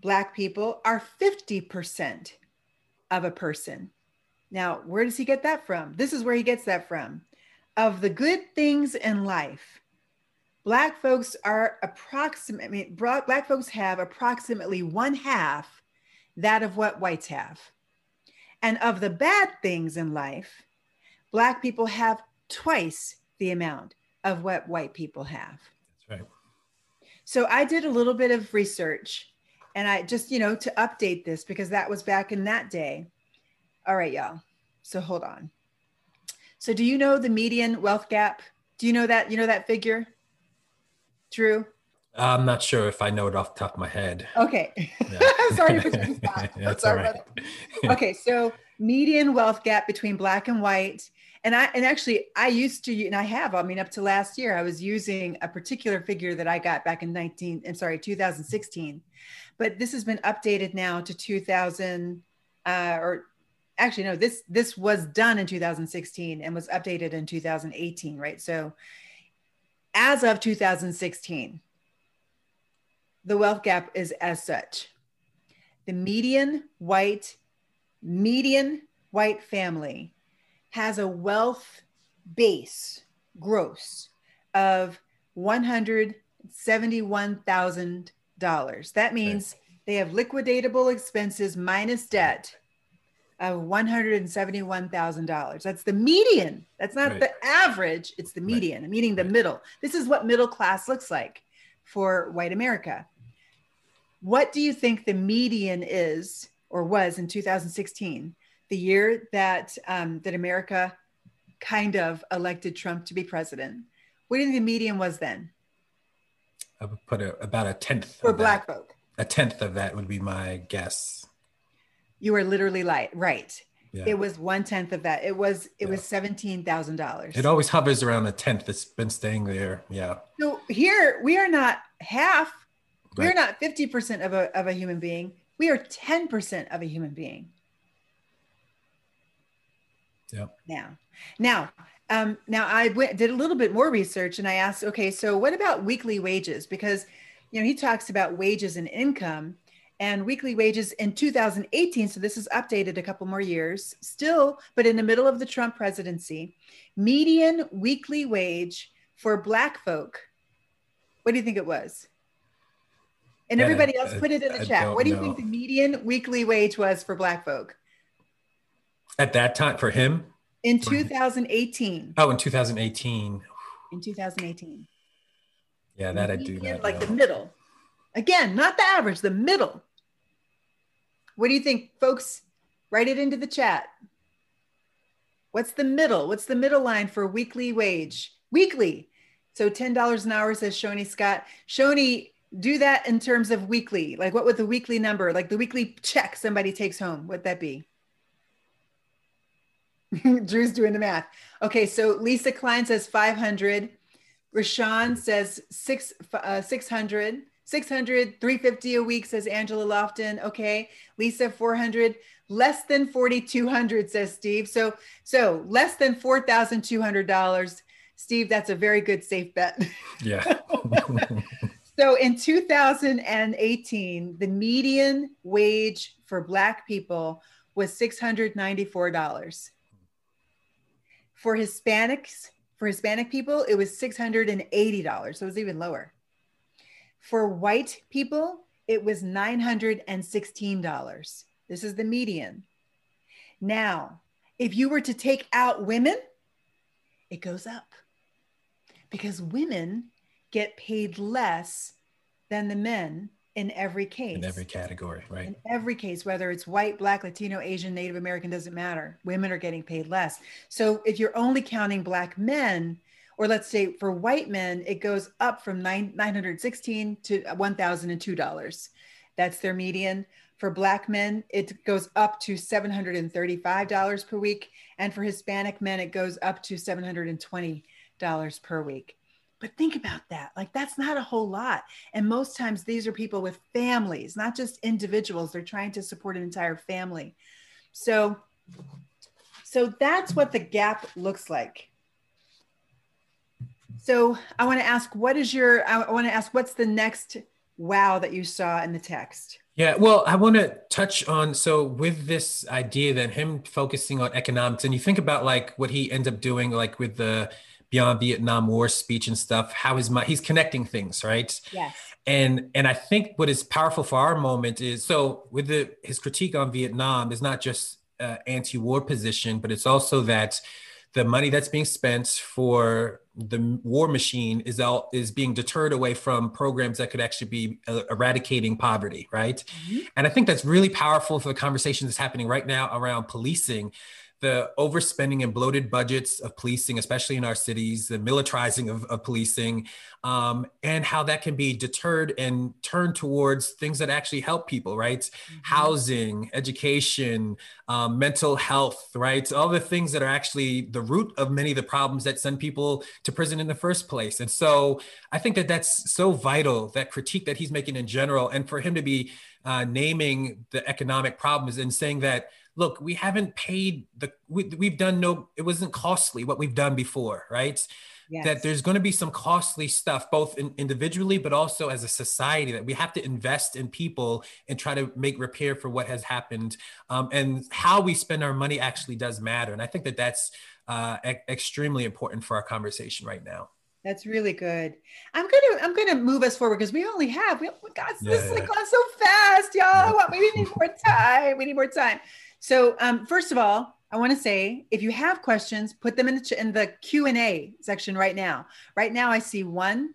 Speaker 3: Black people are 50% of a person. Now, where does he get that from? This is where he gets that from. Of the good things in life, Black folks are approximately, Black folks have approximately one half that of what whites have. And of the bad things in life, Black people have twice the amount of what white people have.
Speaker 2: That's right.
Speaker 3: So I did a little bit of research and I just, you know, to update this because that was back in that day. All right, y'all. So hold on. So do you know the median wealth gap? Do you know that, you know that figure? Drew?
Speaker 2: I'm not sure if I know it off the top of my head.
Speaker 3: Okay.
Speaker 2: Yeah.
Speaker 3: Sorry to put you on the spot.
Speaker 2: That's all right.
Speaker 3: okay so median wealth gap between black and white and i and actually i used to and i have i mean up to last year i was using a particular figure that i got back in 19 i'm sorry 2016 but this has been updated now to 2000 uh, or actually no this this was done in 2016 and was updated in 2018 right so as of 2016 the wealth gap is as such the median white median white family has a wealth base gross of $171,000. That means they have liquidatable expenses minus debt of $171,000. That's the median. That's not
Speaker 2: Right.
Speaker 3: the average, it's the
Speaker 2: Right.
Speaker 3: median, meaning the
Speaker 2: Right.
Speaker 3: middle. This is what middle class looks like for white America. What do you think the median is or was in 2016, the year that um, that America kind of elected Trump to be president? What do you think the median was then
Speaker 2: I would put a, about a tenth
Speaker 3: for Black
Speaker 2: that.
Speaker 3: folk?
Speaker 2: A tenth of that would be my guess.
Speaker 3: You were literally light, right.
Speaker 2: Yeah.
Speaker 3: It was one tenth of that. It was it was
Speaker 2: Yeah.
Speaker 3: seventeen thousand dollars.
Speaker 2: It always hovers around a tenth. It's been staying there. Yeah.
Speaker 3: So here we are not half. We are not fifty percent of a of a human being. We are ten percent of a human being.
Speaker 2: Yeah.
Speaker 3: Now, now, um, now I went, did a little bit more research and I asked, okay, so what about weekly wages? Because you know he talks about wages and income, And weekly wages in 2018, so this is updated a couple more years, still, but in the middle of the Trump presidency, median weekly wage for Black folk. What do you think it was? And everybody else put it in the chat. What do you know. think the median weekly wage was for Black folk?
Speaker 2: At that time, for him?
Speaker 3: In 2018.
Speaker 2: Oh, in 2018.
Speaker 3: In 2018.
Speaker 2: Yeah, that I do.
Speaker 3: Like the middle. Again, not the average, the middle. What do you think, folks? Write it into the chat. What's the middle? What's the middle line for weekly wage? Weekly. So $10 an hour, says Shoni Scott. Shoni, do that in terms of weekly. Like what would the weekly number, like the weekly check somebody takes home, would that be? Drew's doing the math. Okay, so Lisa Klein says 500. Rashawn says six, uh, 600. 600, 350 a week, says Angela Lofton. Okay. Lisa, 400. Less than 4,200, says Steve. So, so less than $4,200. Steve, that's a very good safe bet.
Speaker 2: Yeah.
Speaker 3: so in 2018, the median wage for Black people was $694. For Hispanics, for Hispanic people, it was $680. So it was even lower. For white people, it was $916. This is the median. Now, if you were to take out women, it goes up because women get paid less than the men in every case.
Speaker 2: In every category, right?
Speaker 3: In every case, whether it's white, black, Latino, Asian, Native American, doesn't matter. Women are getting paid less. So if you're only counting black men, or let's say for white men, it goes up from nine, 916 to $1,002. That's their median. For black men, it goes up to $735 per week. And for Hispanic men, it goes up to $720 per week. But think about that. Like, that's not a whole lot. And most times, these are people with families, not just individuals. They're trying to support an entire family. So, so that's what the gap looks like. So, I want to ask, what is your, I want to ask, what's the next wow that you saw in the text?
Speaker 2: Yeah, well, I want to touch on so with this idea that him focusing on economics, and you think about like what he ends up doing, like with the beyond Vietnam War speech and stuff, how his mind he's connecting things, right?
Speaker 3: Yes.
Speaker 2: And and I think what is powerful for our moment is so with the his critique on Vietnam is not just uh, anti-war position, but it's also that the money that's being spent for the war machine is out is being deterred away from programs that could actually be uh, eradicating poverty right mm-hmm. and i think that's really powerful for the conversation that's happening right now around policing the overspending and bloated budgets of policing, especially in our cities, the militarizing of, of policing, um, and how that can be deterred and turned towards things that actually help people, right? Mm-hmm. Housing, education, um, mental health, right? All the things that are actually the root of many of the problems that send people to prison in the first place. And so I think that that's so vital, that critique that he's making in general, and for him to be uh, naming the economic problems and saying that look, we haven't paid the, we, we've done no, it wasn't costly what we've done before, right? Yes. That there's going to be some costly stuff, both in, individually, but also as a society, that we have to invest in people and try to make repair for what has happened. Um, and how we spend our money actually does matter. And I think that that's uh, e- extremely important for our conversation right now.
Speaker 3: That's really good. I'm gonna I'm gonna move us forward because we only have we got yeah, this yeah. like gone so fast, y'all. Yeah. We need more time. We need more time. So um, first of all, I want to say if you have questions, put them in the, in the Q and A section right now. Right now, I see one.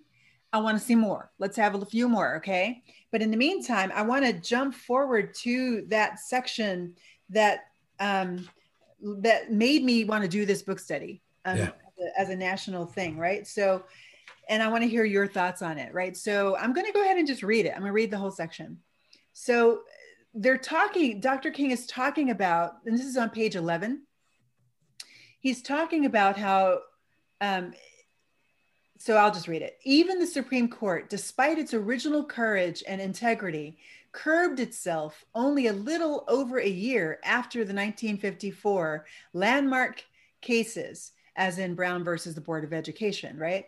Speaker 3: I want to see more. Let's have a few more, okay? But in the meantime, I want to jump forward to that section that um, that made me want to do this book study um, yeah. as, a, as a national thing, right? So, and I want to hear your thoughts on it, right? So I'm going to go ahead and just read it. I'm going to read the whole section. So they're talking, Dr. King is talking about, and this is on page 11. He's talking about how, um, so I'll just read it. Even the Supreme Court, despite its original courage and integrity, curbed itself only a little over a year after the 1954 landmark cases, as in Brown versus the Board of Education, right?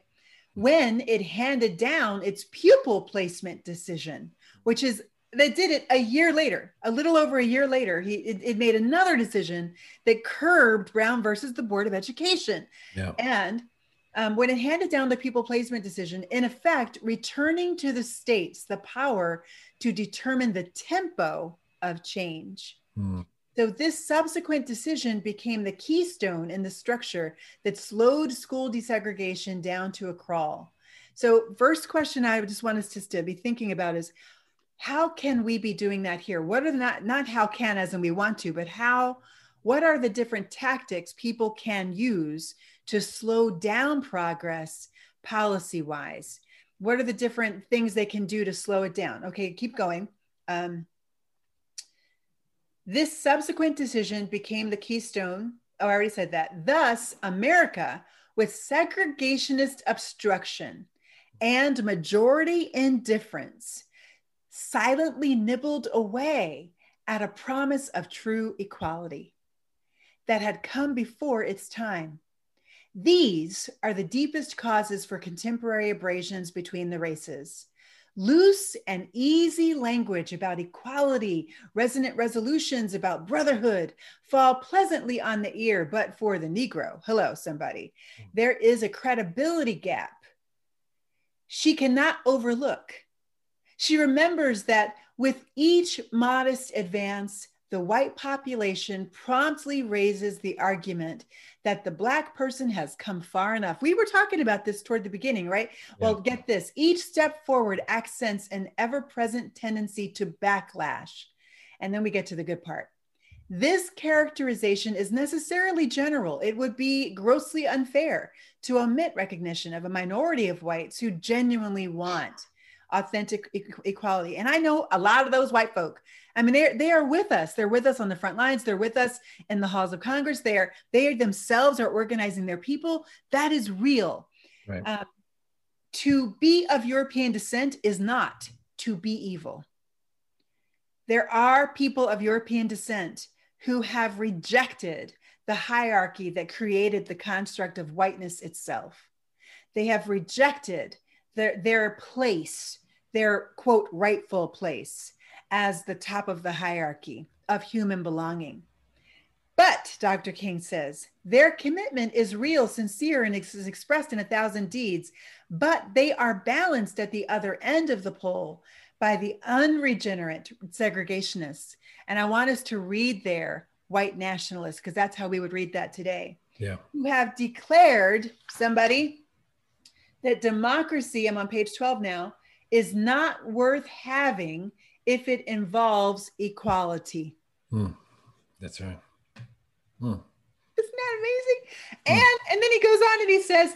Speaker 3: When it handed down its pupil placement decision, which is that did it a year later, a little over a year later. He it, it made another decision that curbed Brown versus the Board of Education.
Speaker 2: Yeah.
Speaker 3: And um, when it handed down the pupil placement decision, in effect, returning to the states the power to determine the tempo of change.
Speaker 2: Hmm.
Speaker 3: So, this subsequent decision became the keystone in the structure that slowed school desegregation down to a crawl. So, first question I just want us to, to be thinking about is how can we be doing that here? What are not not how can as and we want to, but how what are the different tactics people can use to slow down progress policy wise? What are the different things they can do to slow it down? Okay, keep going. Um, this subsequent decision became the keystone. Oh, I already said that. Thus, America, with segregationist obstruction and majority indifference, silently nibbled away at a promise of true equality that had come before its time. These are the deepest causes for contemporary abrasions between the races. Loose and easy language about equality, resonant resolutions about brotherhood fall pleasantly on the ear, but for the Negro, hello, somebody, hmm. there is a credibility gap she cannot overlook. She remembers that with each modest advance, the white population promptly raises the argument that the black person has come far enough. We were talking about this toward the beginning, right? Yeah. Well, get this each step forward accents an ever present tendency to backlash. And then we get to the good part. This characterization is necessarily general. It would be grossly unfair to omit recognition of a minority of whites who genuinely want authentic e- equality. And I know a lot of those white folk. I mean, they they are with us. They're with us on the front lines. They're with us in the halls of Congress. They are they themselves are organizing their people. That is real.
Speaker 2: Right.
Speaker 3: Um, to be of European descent is not to be evil. There are people of European descent who have rejected the hierarchy that created the construct of whiteness itself. They have rejected their, their place, their quote, rightful place as the top of the hierarchy of human belonging. But, Dr. King says, their commitment is real, sincere, and is expressed in a thousand deeds, but they are balanced at the other end of the pole by the unregenerate segregationists. And I want us to read there white nationalists, because that's how we would read that today.
Speaker 2: Yeah.
Speaker 3: Who have declared somebody that democracy, I'm on page 12 now, is not worth having if it involves equality.
Speaker 2: Hmm. That's right. Hmm.
Speaker 3: Isn't that amazing? Hmm. And and then he goes on and he says,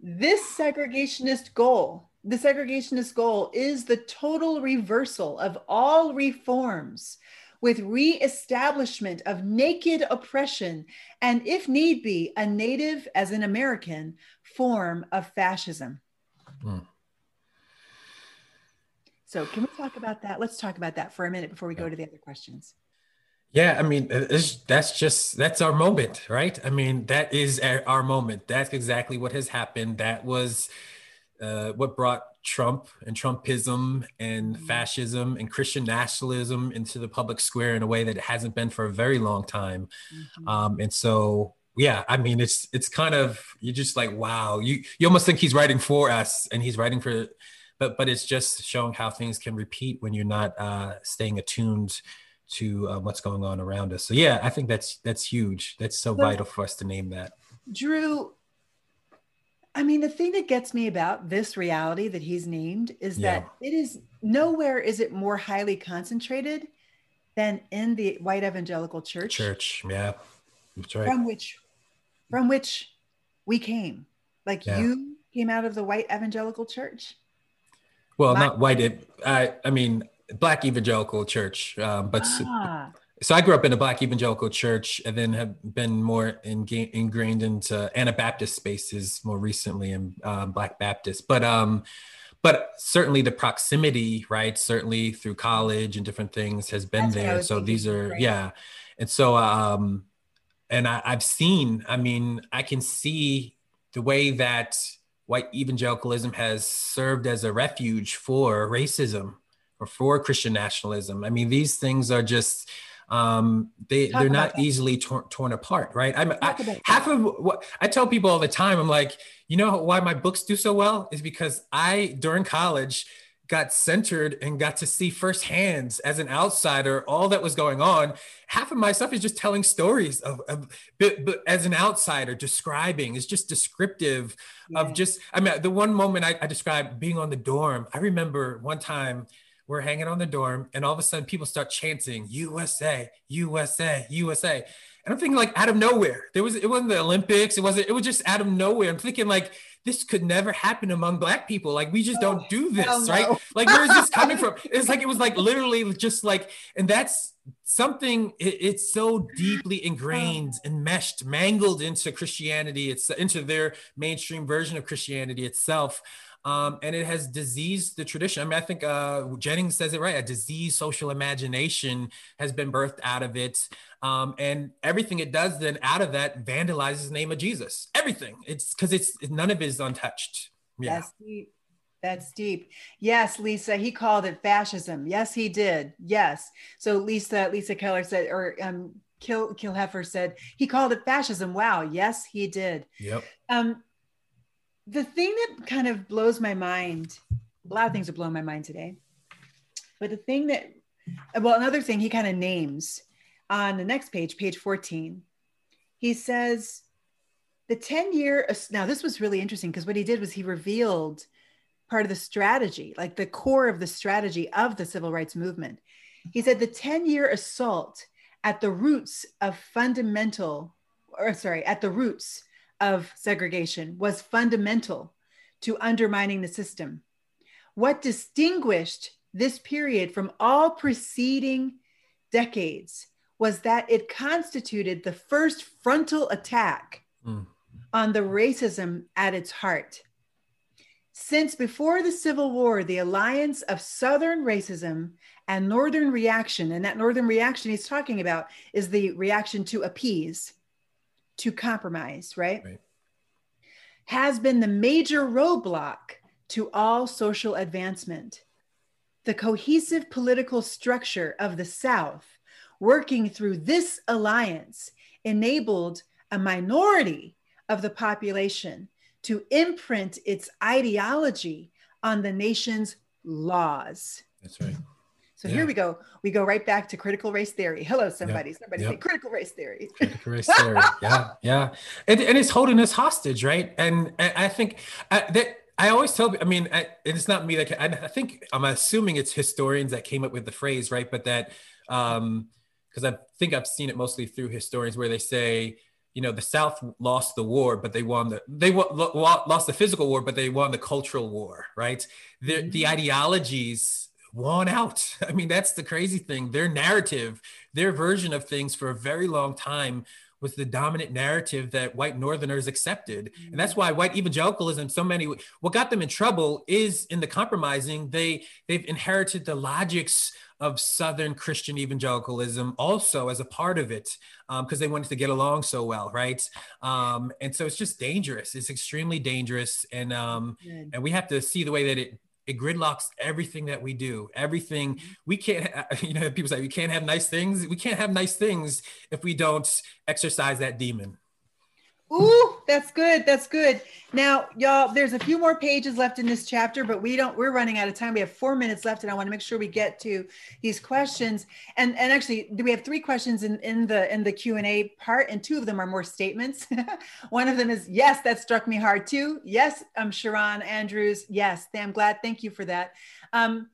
Speaker 3: this segregationist goal, the segregationist goal is the total reversal of all reforms with reestablishment of naked oppression and, if need be, a native as an American form of fascism. Mm. So, can we talk about that? Let's talk about that for a minute before we go to the other questions.
Speaker 2: Yeah, I mean, that's just that's our moment, right? I mean, that is our moment. That's exactly what has happened. That was uh, what brought Trump and Trumpism and mm-hmm. fascism and Christian nationalism into the public square in a way that it hasn't been for a very long time. Mm-hmm. Um, and so, yeah, I mean, it's it's kind of you're just like, wow, you you almost think he's writing for us and he's writing for, but but it's just showing how things can repeat when you're not uh, staying attuned to uh, what's going on around us. So yeah, I think that's that's huge. That's so vital for us to name that.
Speaker 3: Drew, I mean, the thing that gets me about this reality that he's named is yeah. that it is nowhere is it more highly concentrated than in the white evangelical church.
Speaker 2: Church, yeah, that's right.
Speaker 3: From which, from which we came. Like yeah. you came out of the white evangelical church.
Speaker 2: Well, My- not white. I I mean, black evangelical church, um, but. Ah so I grew up in a black evangelical church and then have been more ingrained into Anabaptist spaces more recently and um, black Baptist. But um, but certainly the proximity, right? Certainly through college and different things has been That's there. So these are yeah, and so um, and I, I've seen. I mean, I can see the way that white evangelicalism has served as a refuge for racism or for Christian nationalism. I mean, these things are just um, they Talk they're not that. easily torn, torn apart, right? I'm I, half of what I tell people all the time. I'm like, you know why my books do so well is because I during college got centered and got to see firsthand as an outsider all that was going on. Half of my stuff is just telling stories of, of but, but as an outsider, describing is just descriptive yeah. of just. I mean, the one moment I, I described being on the dorm. I remember one time we're hanging on the dorm, and all of a sudden people start chanting USA, USA, USA. And I'm thinking like out of nowhere. There was it wasn't the Olympics, it wasn't, it was just out of nowhere. I'm thinking like this could never happen among black people. Like we just don't do this, right? Like where is this coming from? It's like it was like literally just like, and that's something it, it's so deeply ingrained and meshed, mangled into Christianity. It's into their mainstream version of Christianity itself um, and it has diseased the tradition. I mean, I think uh, Jennings says it right. A diseased social imagination has been birthed out of it, um, and everything it does then out of that vandalizes the name of Jesus. Everything. It's because it's none of it is untouched.
Speaker 3: Yeah. That's deep. That's deep. Yes, Lisa. He called it fascism. Yes, he did. Yes. So Lisa, Lisa Keller said, or um, Kill Kilheffer said he called it fascism. Wow. Yes, he did.
Speaker 2: Yep.
Speaker 3: Um, the thing that kind of blows my mind, a lot of things are blowing my mind today, but the thing that, well, another thing he kind of names on the next page, page 14, he says, the 10 year, now this was really interesting because what he did was he revealed part of the strategy, like the core of the strategy of the civil rights movement. He said the 10 year assault at the roots of fundamental, or sorry, at the roots of segregation was fundamental to undermining the system. What distinguished this period from all preceding decades was that it constituted the first frontal attack mm. on the racism at its heart. Since before the Civil War, the alliance of Southern racism and Northern reaction, and that Northern reaction he's talking about is the reaction to appease, to compromise, right? right. Has been the major roadblock to all social advancement. The cohesive political structure of the South, working through this alliance, enabled a minority of the population to imprint its ideology on the nation's laws.
Speaker 2: That's right.
Speaker 3: So yeah. here we go. We go right back to critical race theory. Hello, somebody. Yep. Somebody yep. say critical race theory.
Speaker 2: Critical race theory. yeah, yeah. And, and it's holding us hostage, right? And, and I think uh, that I always tell. I mean, I, it's not me that I, I think I'm assuming it's historians that came up with the phrase, right? But that um, because I think I've seen it mostly through historians where they say, you know, the South lost the war, but they won the they lost the physical war, but they won the cultural war, right? The mm-hmm. the ideologies won out. I mean, that's the crazy thing. Their narrative, their version of things for a very long time was the dominant narrative that white northerners accepted. And that's why white evangelicalism so many what got them in trouble is in the compromising. They they've inherited the logics of southern christian evangelicalism also as a part of it because um, they wanted to get along so well right? Um, and so it's just dangerous. It's extremely dangerous. And um, and we have to see the way that it it gridlocks everything that we do. Everything mm-hmm. we can't you know people say we can't have nice things. We can't have nice things if we don't exercise that demon
Speaker 3: Ooh, that's good. That's good. Now, y'all, there's a few more pages left in this chapter, but we don't, we're running out of time. We have four minutes left, and I want to make sure we get to these questions. And and actually, do we have three questions in, in the in the Q&A part, and two of them are more statements. One of them is, yes, that struck me hard too. Yes, I'm um, Sharon Andrews. Yes, I'm glad. Thank you for that. Um,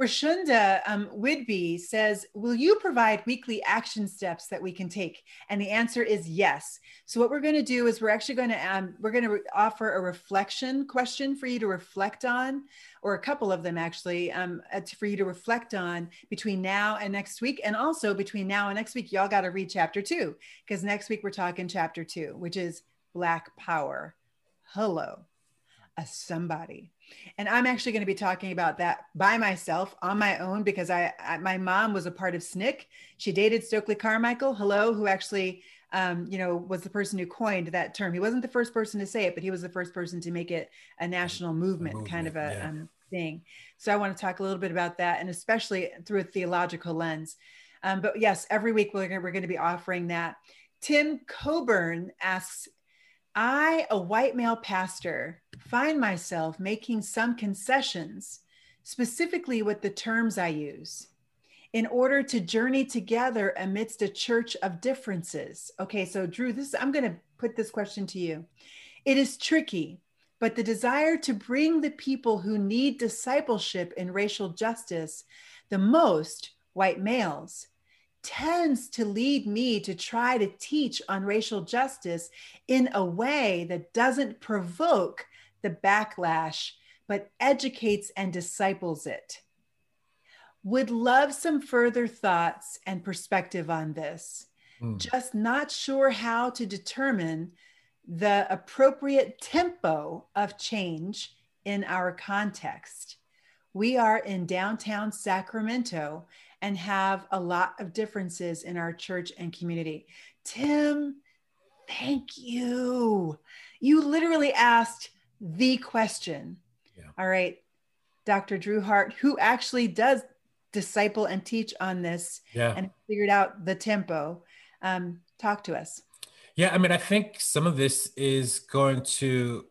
Speaker 3: Rashunda um, Whidbey says, Will you provide weekly action steps that we can take? And the answer is yes. So what we're going to do is we're actually going to um, we're going to offer a reflection question for you to reflect on, or a couple of them actually, um, uh, for you to reflect on between now and next week, and also between now and next week, y'all got to read chapter two because next week we're talking chapter two, which is Black Power. Hello, a somebody and i'm actually going to be talking about that by myself on my own because I, I my mom was a part of SNCC she dated stokely carmichael hello who actually um, you know was the person who coined that term he wasn't the first person to say it but he was the first person to make it a national movement, movement kind of a yeah. um, thing. So I want to talk a little bit about that, and especially through a theological lens. Um, but yes, every week we're going, we're going to be offering that. Tim Coburn asks, I, a white male pastor, find myself making some concessions, specifically with the terms I use, in order to journey together amidst a church of differences. Okay, so Drew, this I'm going to put this question to you. It is tricky, but the desire to bring the people who need discipleship in racial justice the most, white males, tends to lead me to try to teach on racial justice in a way that doesn't provoke the backlash, but educates and disciples it. Would love some further thoughts and perspective on this. Mm. Just not sure how to determine the appropriate tempo of change in our context. We are in downtown Sacramento and have a lot of differences in our church and community. Tim, thank you. You literally asked the question. Yeah. All right, Dr. Drew Hart, who actually does disciple and teach on this yeah. and figured out the tempo. Um, talk to us.
Speaker 2: Yeah, I mean, I think some of this is going to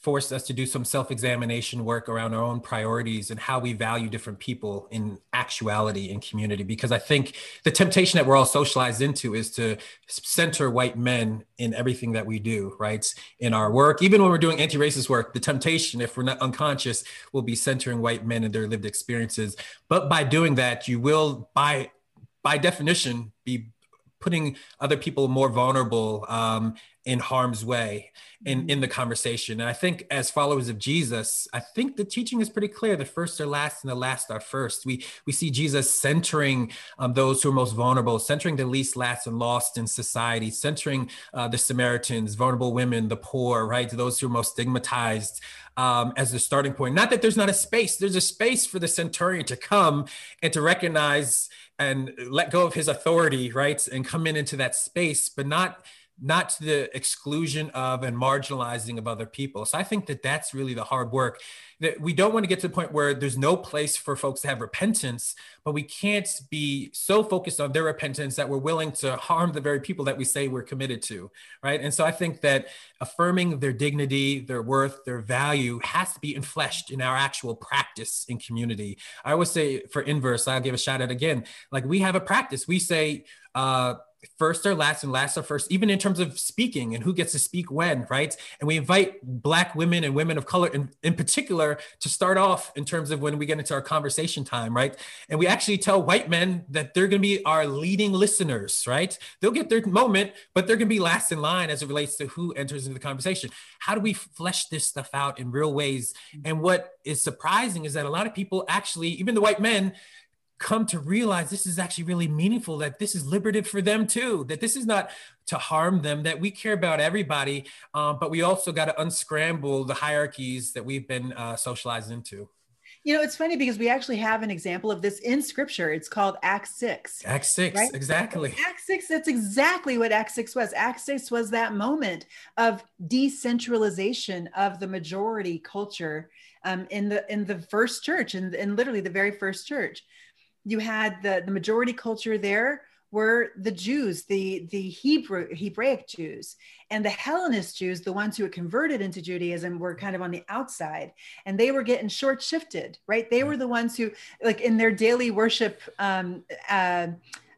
Speaker 2: forced us to do some self-examination work around our own priorities and how we value different people in actuality in community. Because i think the temptation that we're all socialized into is to center white men in everything that we do right? In our work. Even when we're doing anti-racist work the temptation if we're not unconscious will be centering white men and their lived experiences. But by doing that you will by by definition be putting other people more vulnerable um, in harm's way in, mm-hmm. in the conversation. And I think as followers of Jesus, I think the teaching is pretty clear. The first are last and the last are first. We, we see Jesus centering um, those who are most vulnerable, centering the least, last, and lost in society, centering uh, the Samaritans, vulnerable women, the poor, right? Those who are most stigmatized. Um, as the starting point. Not that there's not a space, there's a space for the centurion to come and to recognize and let go of his authority, right? And come in into that space, but not not to the exclusion of and marginalizing of other people. So I think that that's really the hard work. That we don't want to get to the point where there's no place for folks to have repentance, but we can't be so focused on their repentance that we're willing to harm the very people that we say we're committed to, right? And so I think that affirming their dignity, their worth, their value has to be enfleshed in our actual practice in community. I always say for inverse, I'll give a shout out again. Like we have a practice. We say uh, first or last and last or first, even in terms of speaking and who gets to speak when, right? And we invite Black women and women of color in, in particular to start off in terms of when we get into our conversation time, right? And we actually tell white men that they're going to be our leading listeners, right? They'll get their moment, but they're going to be last in line as it relates to who enters into the conversation. How do we flesh this stuff out in real ways? And what is surprising is that a lot of people actually, even the white men, come to realize this is actually really meaningful that this is liberative for them too that this is not to harm them that we care about everybody um, but we also got to unscramble the hierarchies that we've been uh, socialized into
Speaker 3: you know, it's funny because we actually have an example of this in scripture. It's called Acts 6.
Speaker 2: Acts 6, right? exactly.
Speaker 3: Acts 6, that's exactly what Acts 6 was. Acts 6 was that moment of decentralization of the majority culture um, in the in the first church, and in, in literally the very first church you had the, the majority culture there were the Jews, the, the Hebrew, Hebraic Jews, and the Hellenist Jews, the ones who had converted into Judaism, were kind of on the outside, and they were getting short shifted, right? They were the ones who, like in their daily worship um, uh,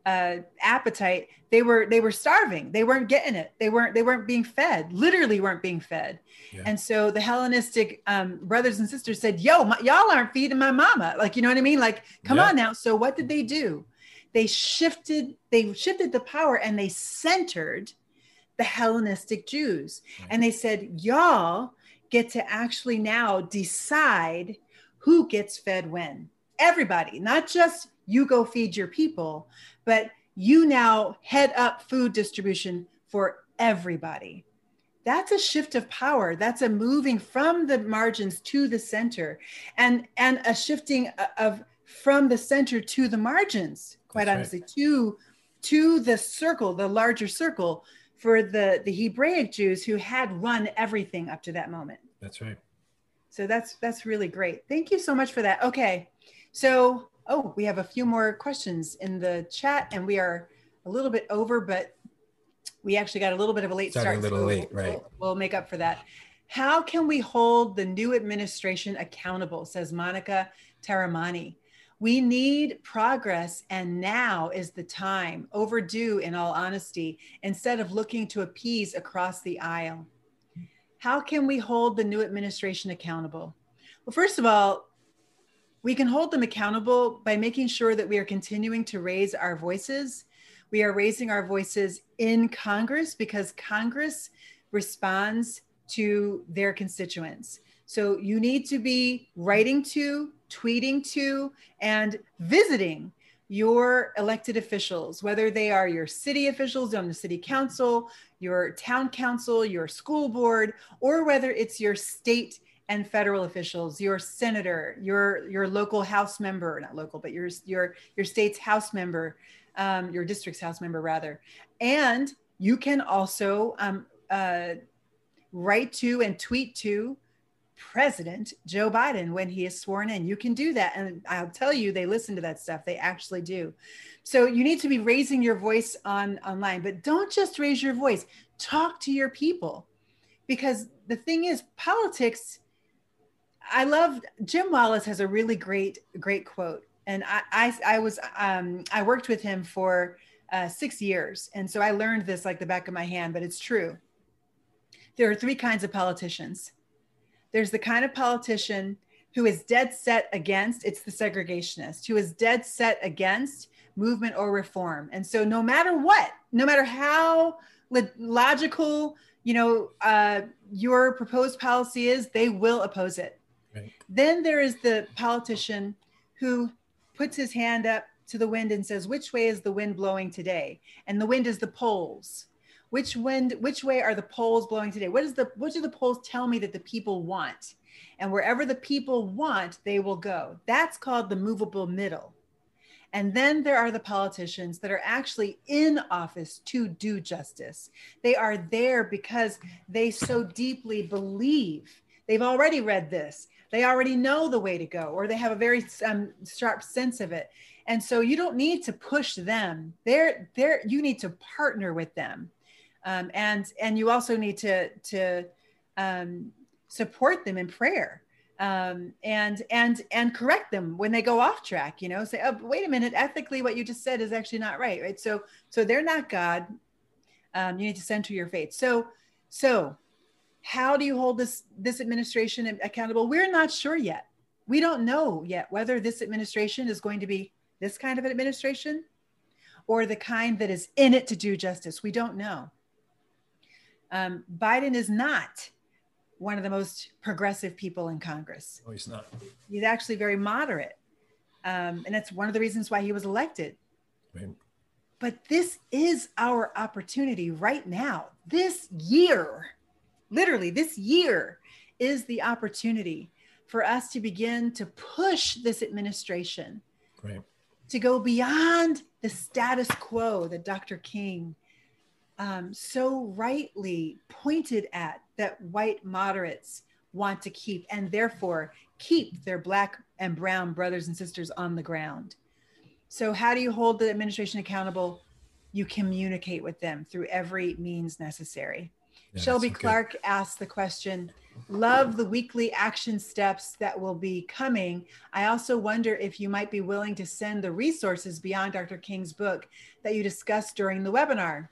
Speaker 3: uh, appetite, they were they were starving. They weren't getting it. They weren't they weren't being fed. Literally weren't being fed. Yeah. And so the Hellenistic um, brothers and sisters said, "Yo, my, y'all aren't feeding my mama." Like you know what I mean? Like, come yeah. on now. So what did they do? They shifted. They shifted the power and they centered the Hellenistic Jews. Right. And they said, "Y'all get to actually now decide who gets fed when." Everybody, not just you go feed your people, but you now head up food distribution for everybody. That's a shift of power. That's a moving from the margins to the center and, and a shifting of from the center to the margins, quite That's honestly, right. to, to the circle, the larger circle for the, the Hebraic Jews who had run everything up to that moment.
Speaker 2: That's right.
Speaker 3: So that's that's really great. Thank you so much for that. Okay. So, oh, we have a few more questions in the chat and we are a little bit over, but we actually got a little bit of a late
Speaker 2: Starting
Speaker 3: start.
Speaker 2: a little
Speaker 3: so
Speaker 2: late,
Speaker 3: we'll-
Speaker 2: right.
Speaker 3: We'll, we'll make up for that. How can we hold the new administration accountable, says Monica Taramani. We need progress, and now is the time, overdue in all honesty, instead of looking to appease across the aisle. How can we hold the new administration accountable? Well, first of all, we can hold them accountable by making sure that we are continuing to raise our voices. We are raising our voices in Congress because Congress responds to their constituents. So you need to be writing to, tweeting to, and visiting your elected officials, whether they are your city officials on the city council, your town council, your school board, or whether it's your state and federal officials, your senator, your your local house member, not local, but your your your state's house member, um, your district's house member rather, and you can also um, uh, write to and tweet to President Joe Biden when he is sworn in. You can do that. And I'll tell you, they listen to that stuff. They actually do. So you need to be raising your voice on online, but don't just raise your voice. Talk to your people. Because the thing is, politics, I love Jim Wallis has a really great, great quote. And I I, I was um, I worked with him for uh, six years. And so I learned this like the back of my hand, but it's true. There are three kinds of politicians there's the kind of politician who is dead set against, it's the segregationist, who is dead set against movement or reform. And so no matter what, no matter how lo- logical, you know, uh, your proposed policy is, they will oppose it. Then there is the politician who puts his hand up to the wind and says, which way is the wind blowing today? And the wind is the polls. which wind which way are the polls blowing today? What is the what do the polls tell me that the people want? And wherever the people want they will go. That's called the movable middle. And then there are the politicians that are actually in office to do justice. They are there because they so deeply believe. They've already read this they already know the way to go or they have a very um, sharp sense of it. And so you don't need to push them. They're there you need to partner with them. Um, and and you also need to to um, support them in prayer um, and and and correct them when they go off track you know say oh wait a minute ethically what you just said is actually not right right? So so they're not god. Um, you need to center your faith. So so how do you hold this this administration accountable we're not sure yet we don't know yet whether this administration is going to be this kind of an administration or the kind that is in it to do justice we don't know um, Biden is not one of the most progressive people in Congress.
Speaker 2: No, he's not.
Speaker 3: He's actually very moderate. Um, and that's one of the reasons why he was elected.
Speaker 2: Right.
Speaker 3: But this is our opportunity right now. This year, literally, this year is the opportunity for us to begin to push this administration
Speaker 2: Right.
Speaker 3: to go beyond the status quo that Dr. King um, so rightly pointed at that white moderates want to keep and therefore keep their black and brown brothers and sisters on the ground. So, how do you hold the administration accountable? You communicate with them through every means necessary.
Speaker 2: Yeah,
Speaker 3: Shelby. Clark asked the question Love the weekly action steps that will be coming. I also wonder if you might be willing to send the resources beyond Dr. King's book that you discussed during the webinar.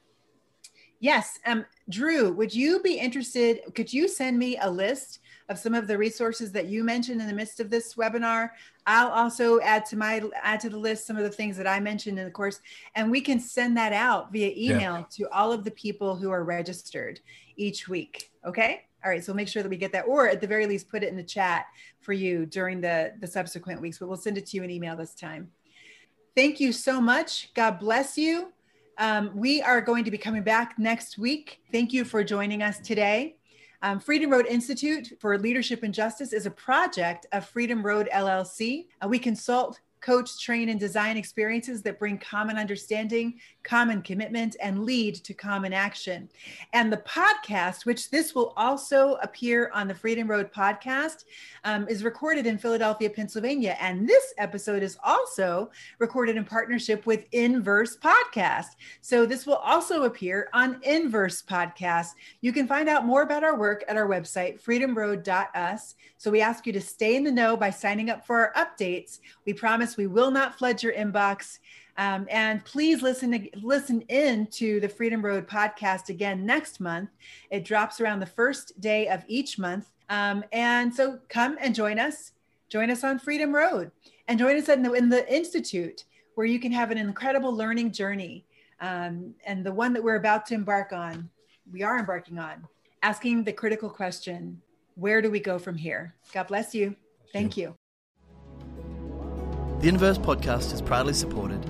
Speaker 3: Yes, um, Drew, would you be interested? Could you send me a list of some of the resources that you mentioned in the midst of this webinar? I'll also add to my add to the list some of the things that I mentioned in the course, and we can send that out via email to all of the people who are registered each week. Okay. All right. So make sure that we get that, or at the very least, put it in the chat for you during the the subsequent weeks. But we'll send it to you in email this time. Thank you so much. God bless you. Um, we are going to be coming back next week. Thank you for joining us today. Um, Freedom Road Institute for Leadership and Justice is a project of Freedom Road LLC. Uh, we consult, coach, train, and design experiences that bring common understanding, common commitment, and lead to common action. And the podcast, which this will also appear on the Freedom Road podcast, um, is recorded in Philadelphia, Pennsylvania. And this episode is also recorded in partnership with Inverse Podcast. So this will also appear on Inverse Podcast. You can find out more about our work at our website, freedomroad.us. So we ask you to stay in the know by signing up for our updates. We promise we will not flood your inbox. Um, and please listen to, listen in to the Freedom Road podcast again next month. It drops around the first day of each month. Um, and so come and join us. Join us on Freedom Road and join us in the, in the Institute where you can have an incredible learning journey. Um, and the one that we're about to embark on, we are embarking on, asking the critical question where do we go from here? God bless you. Thank you.
Speaker 5: The Inverse podcast is proudly supported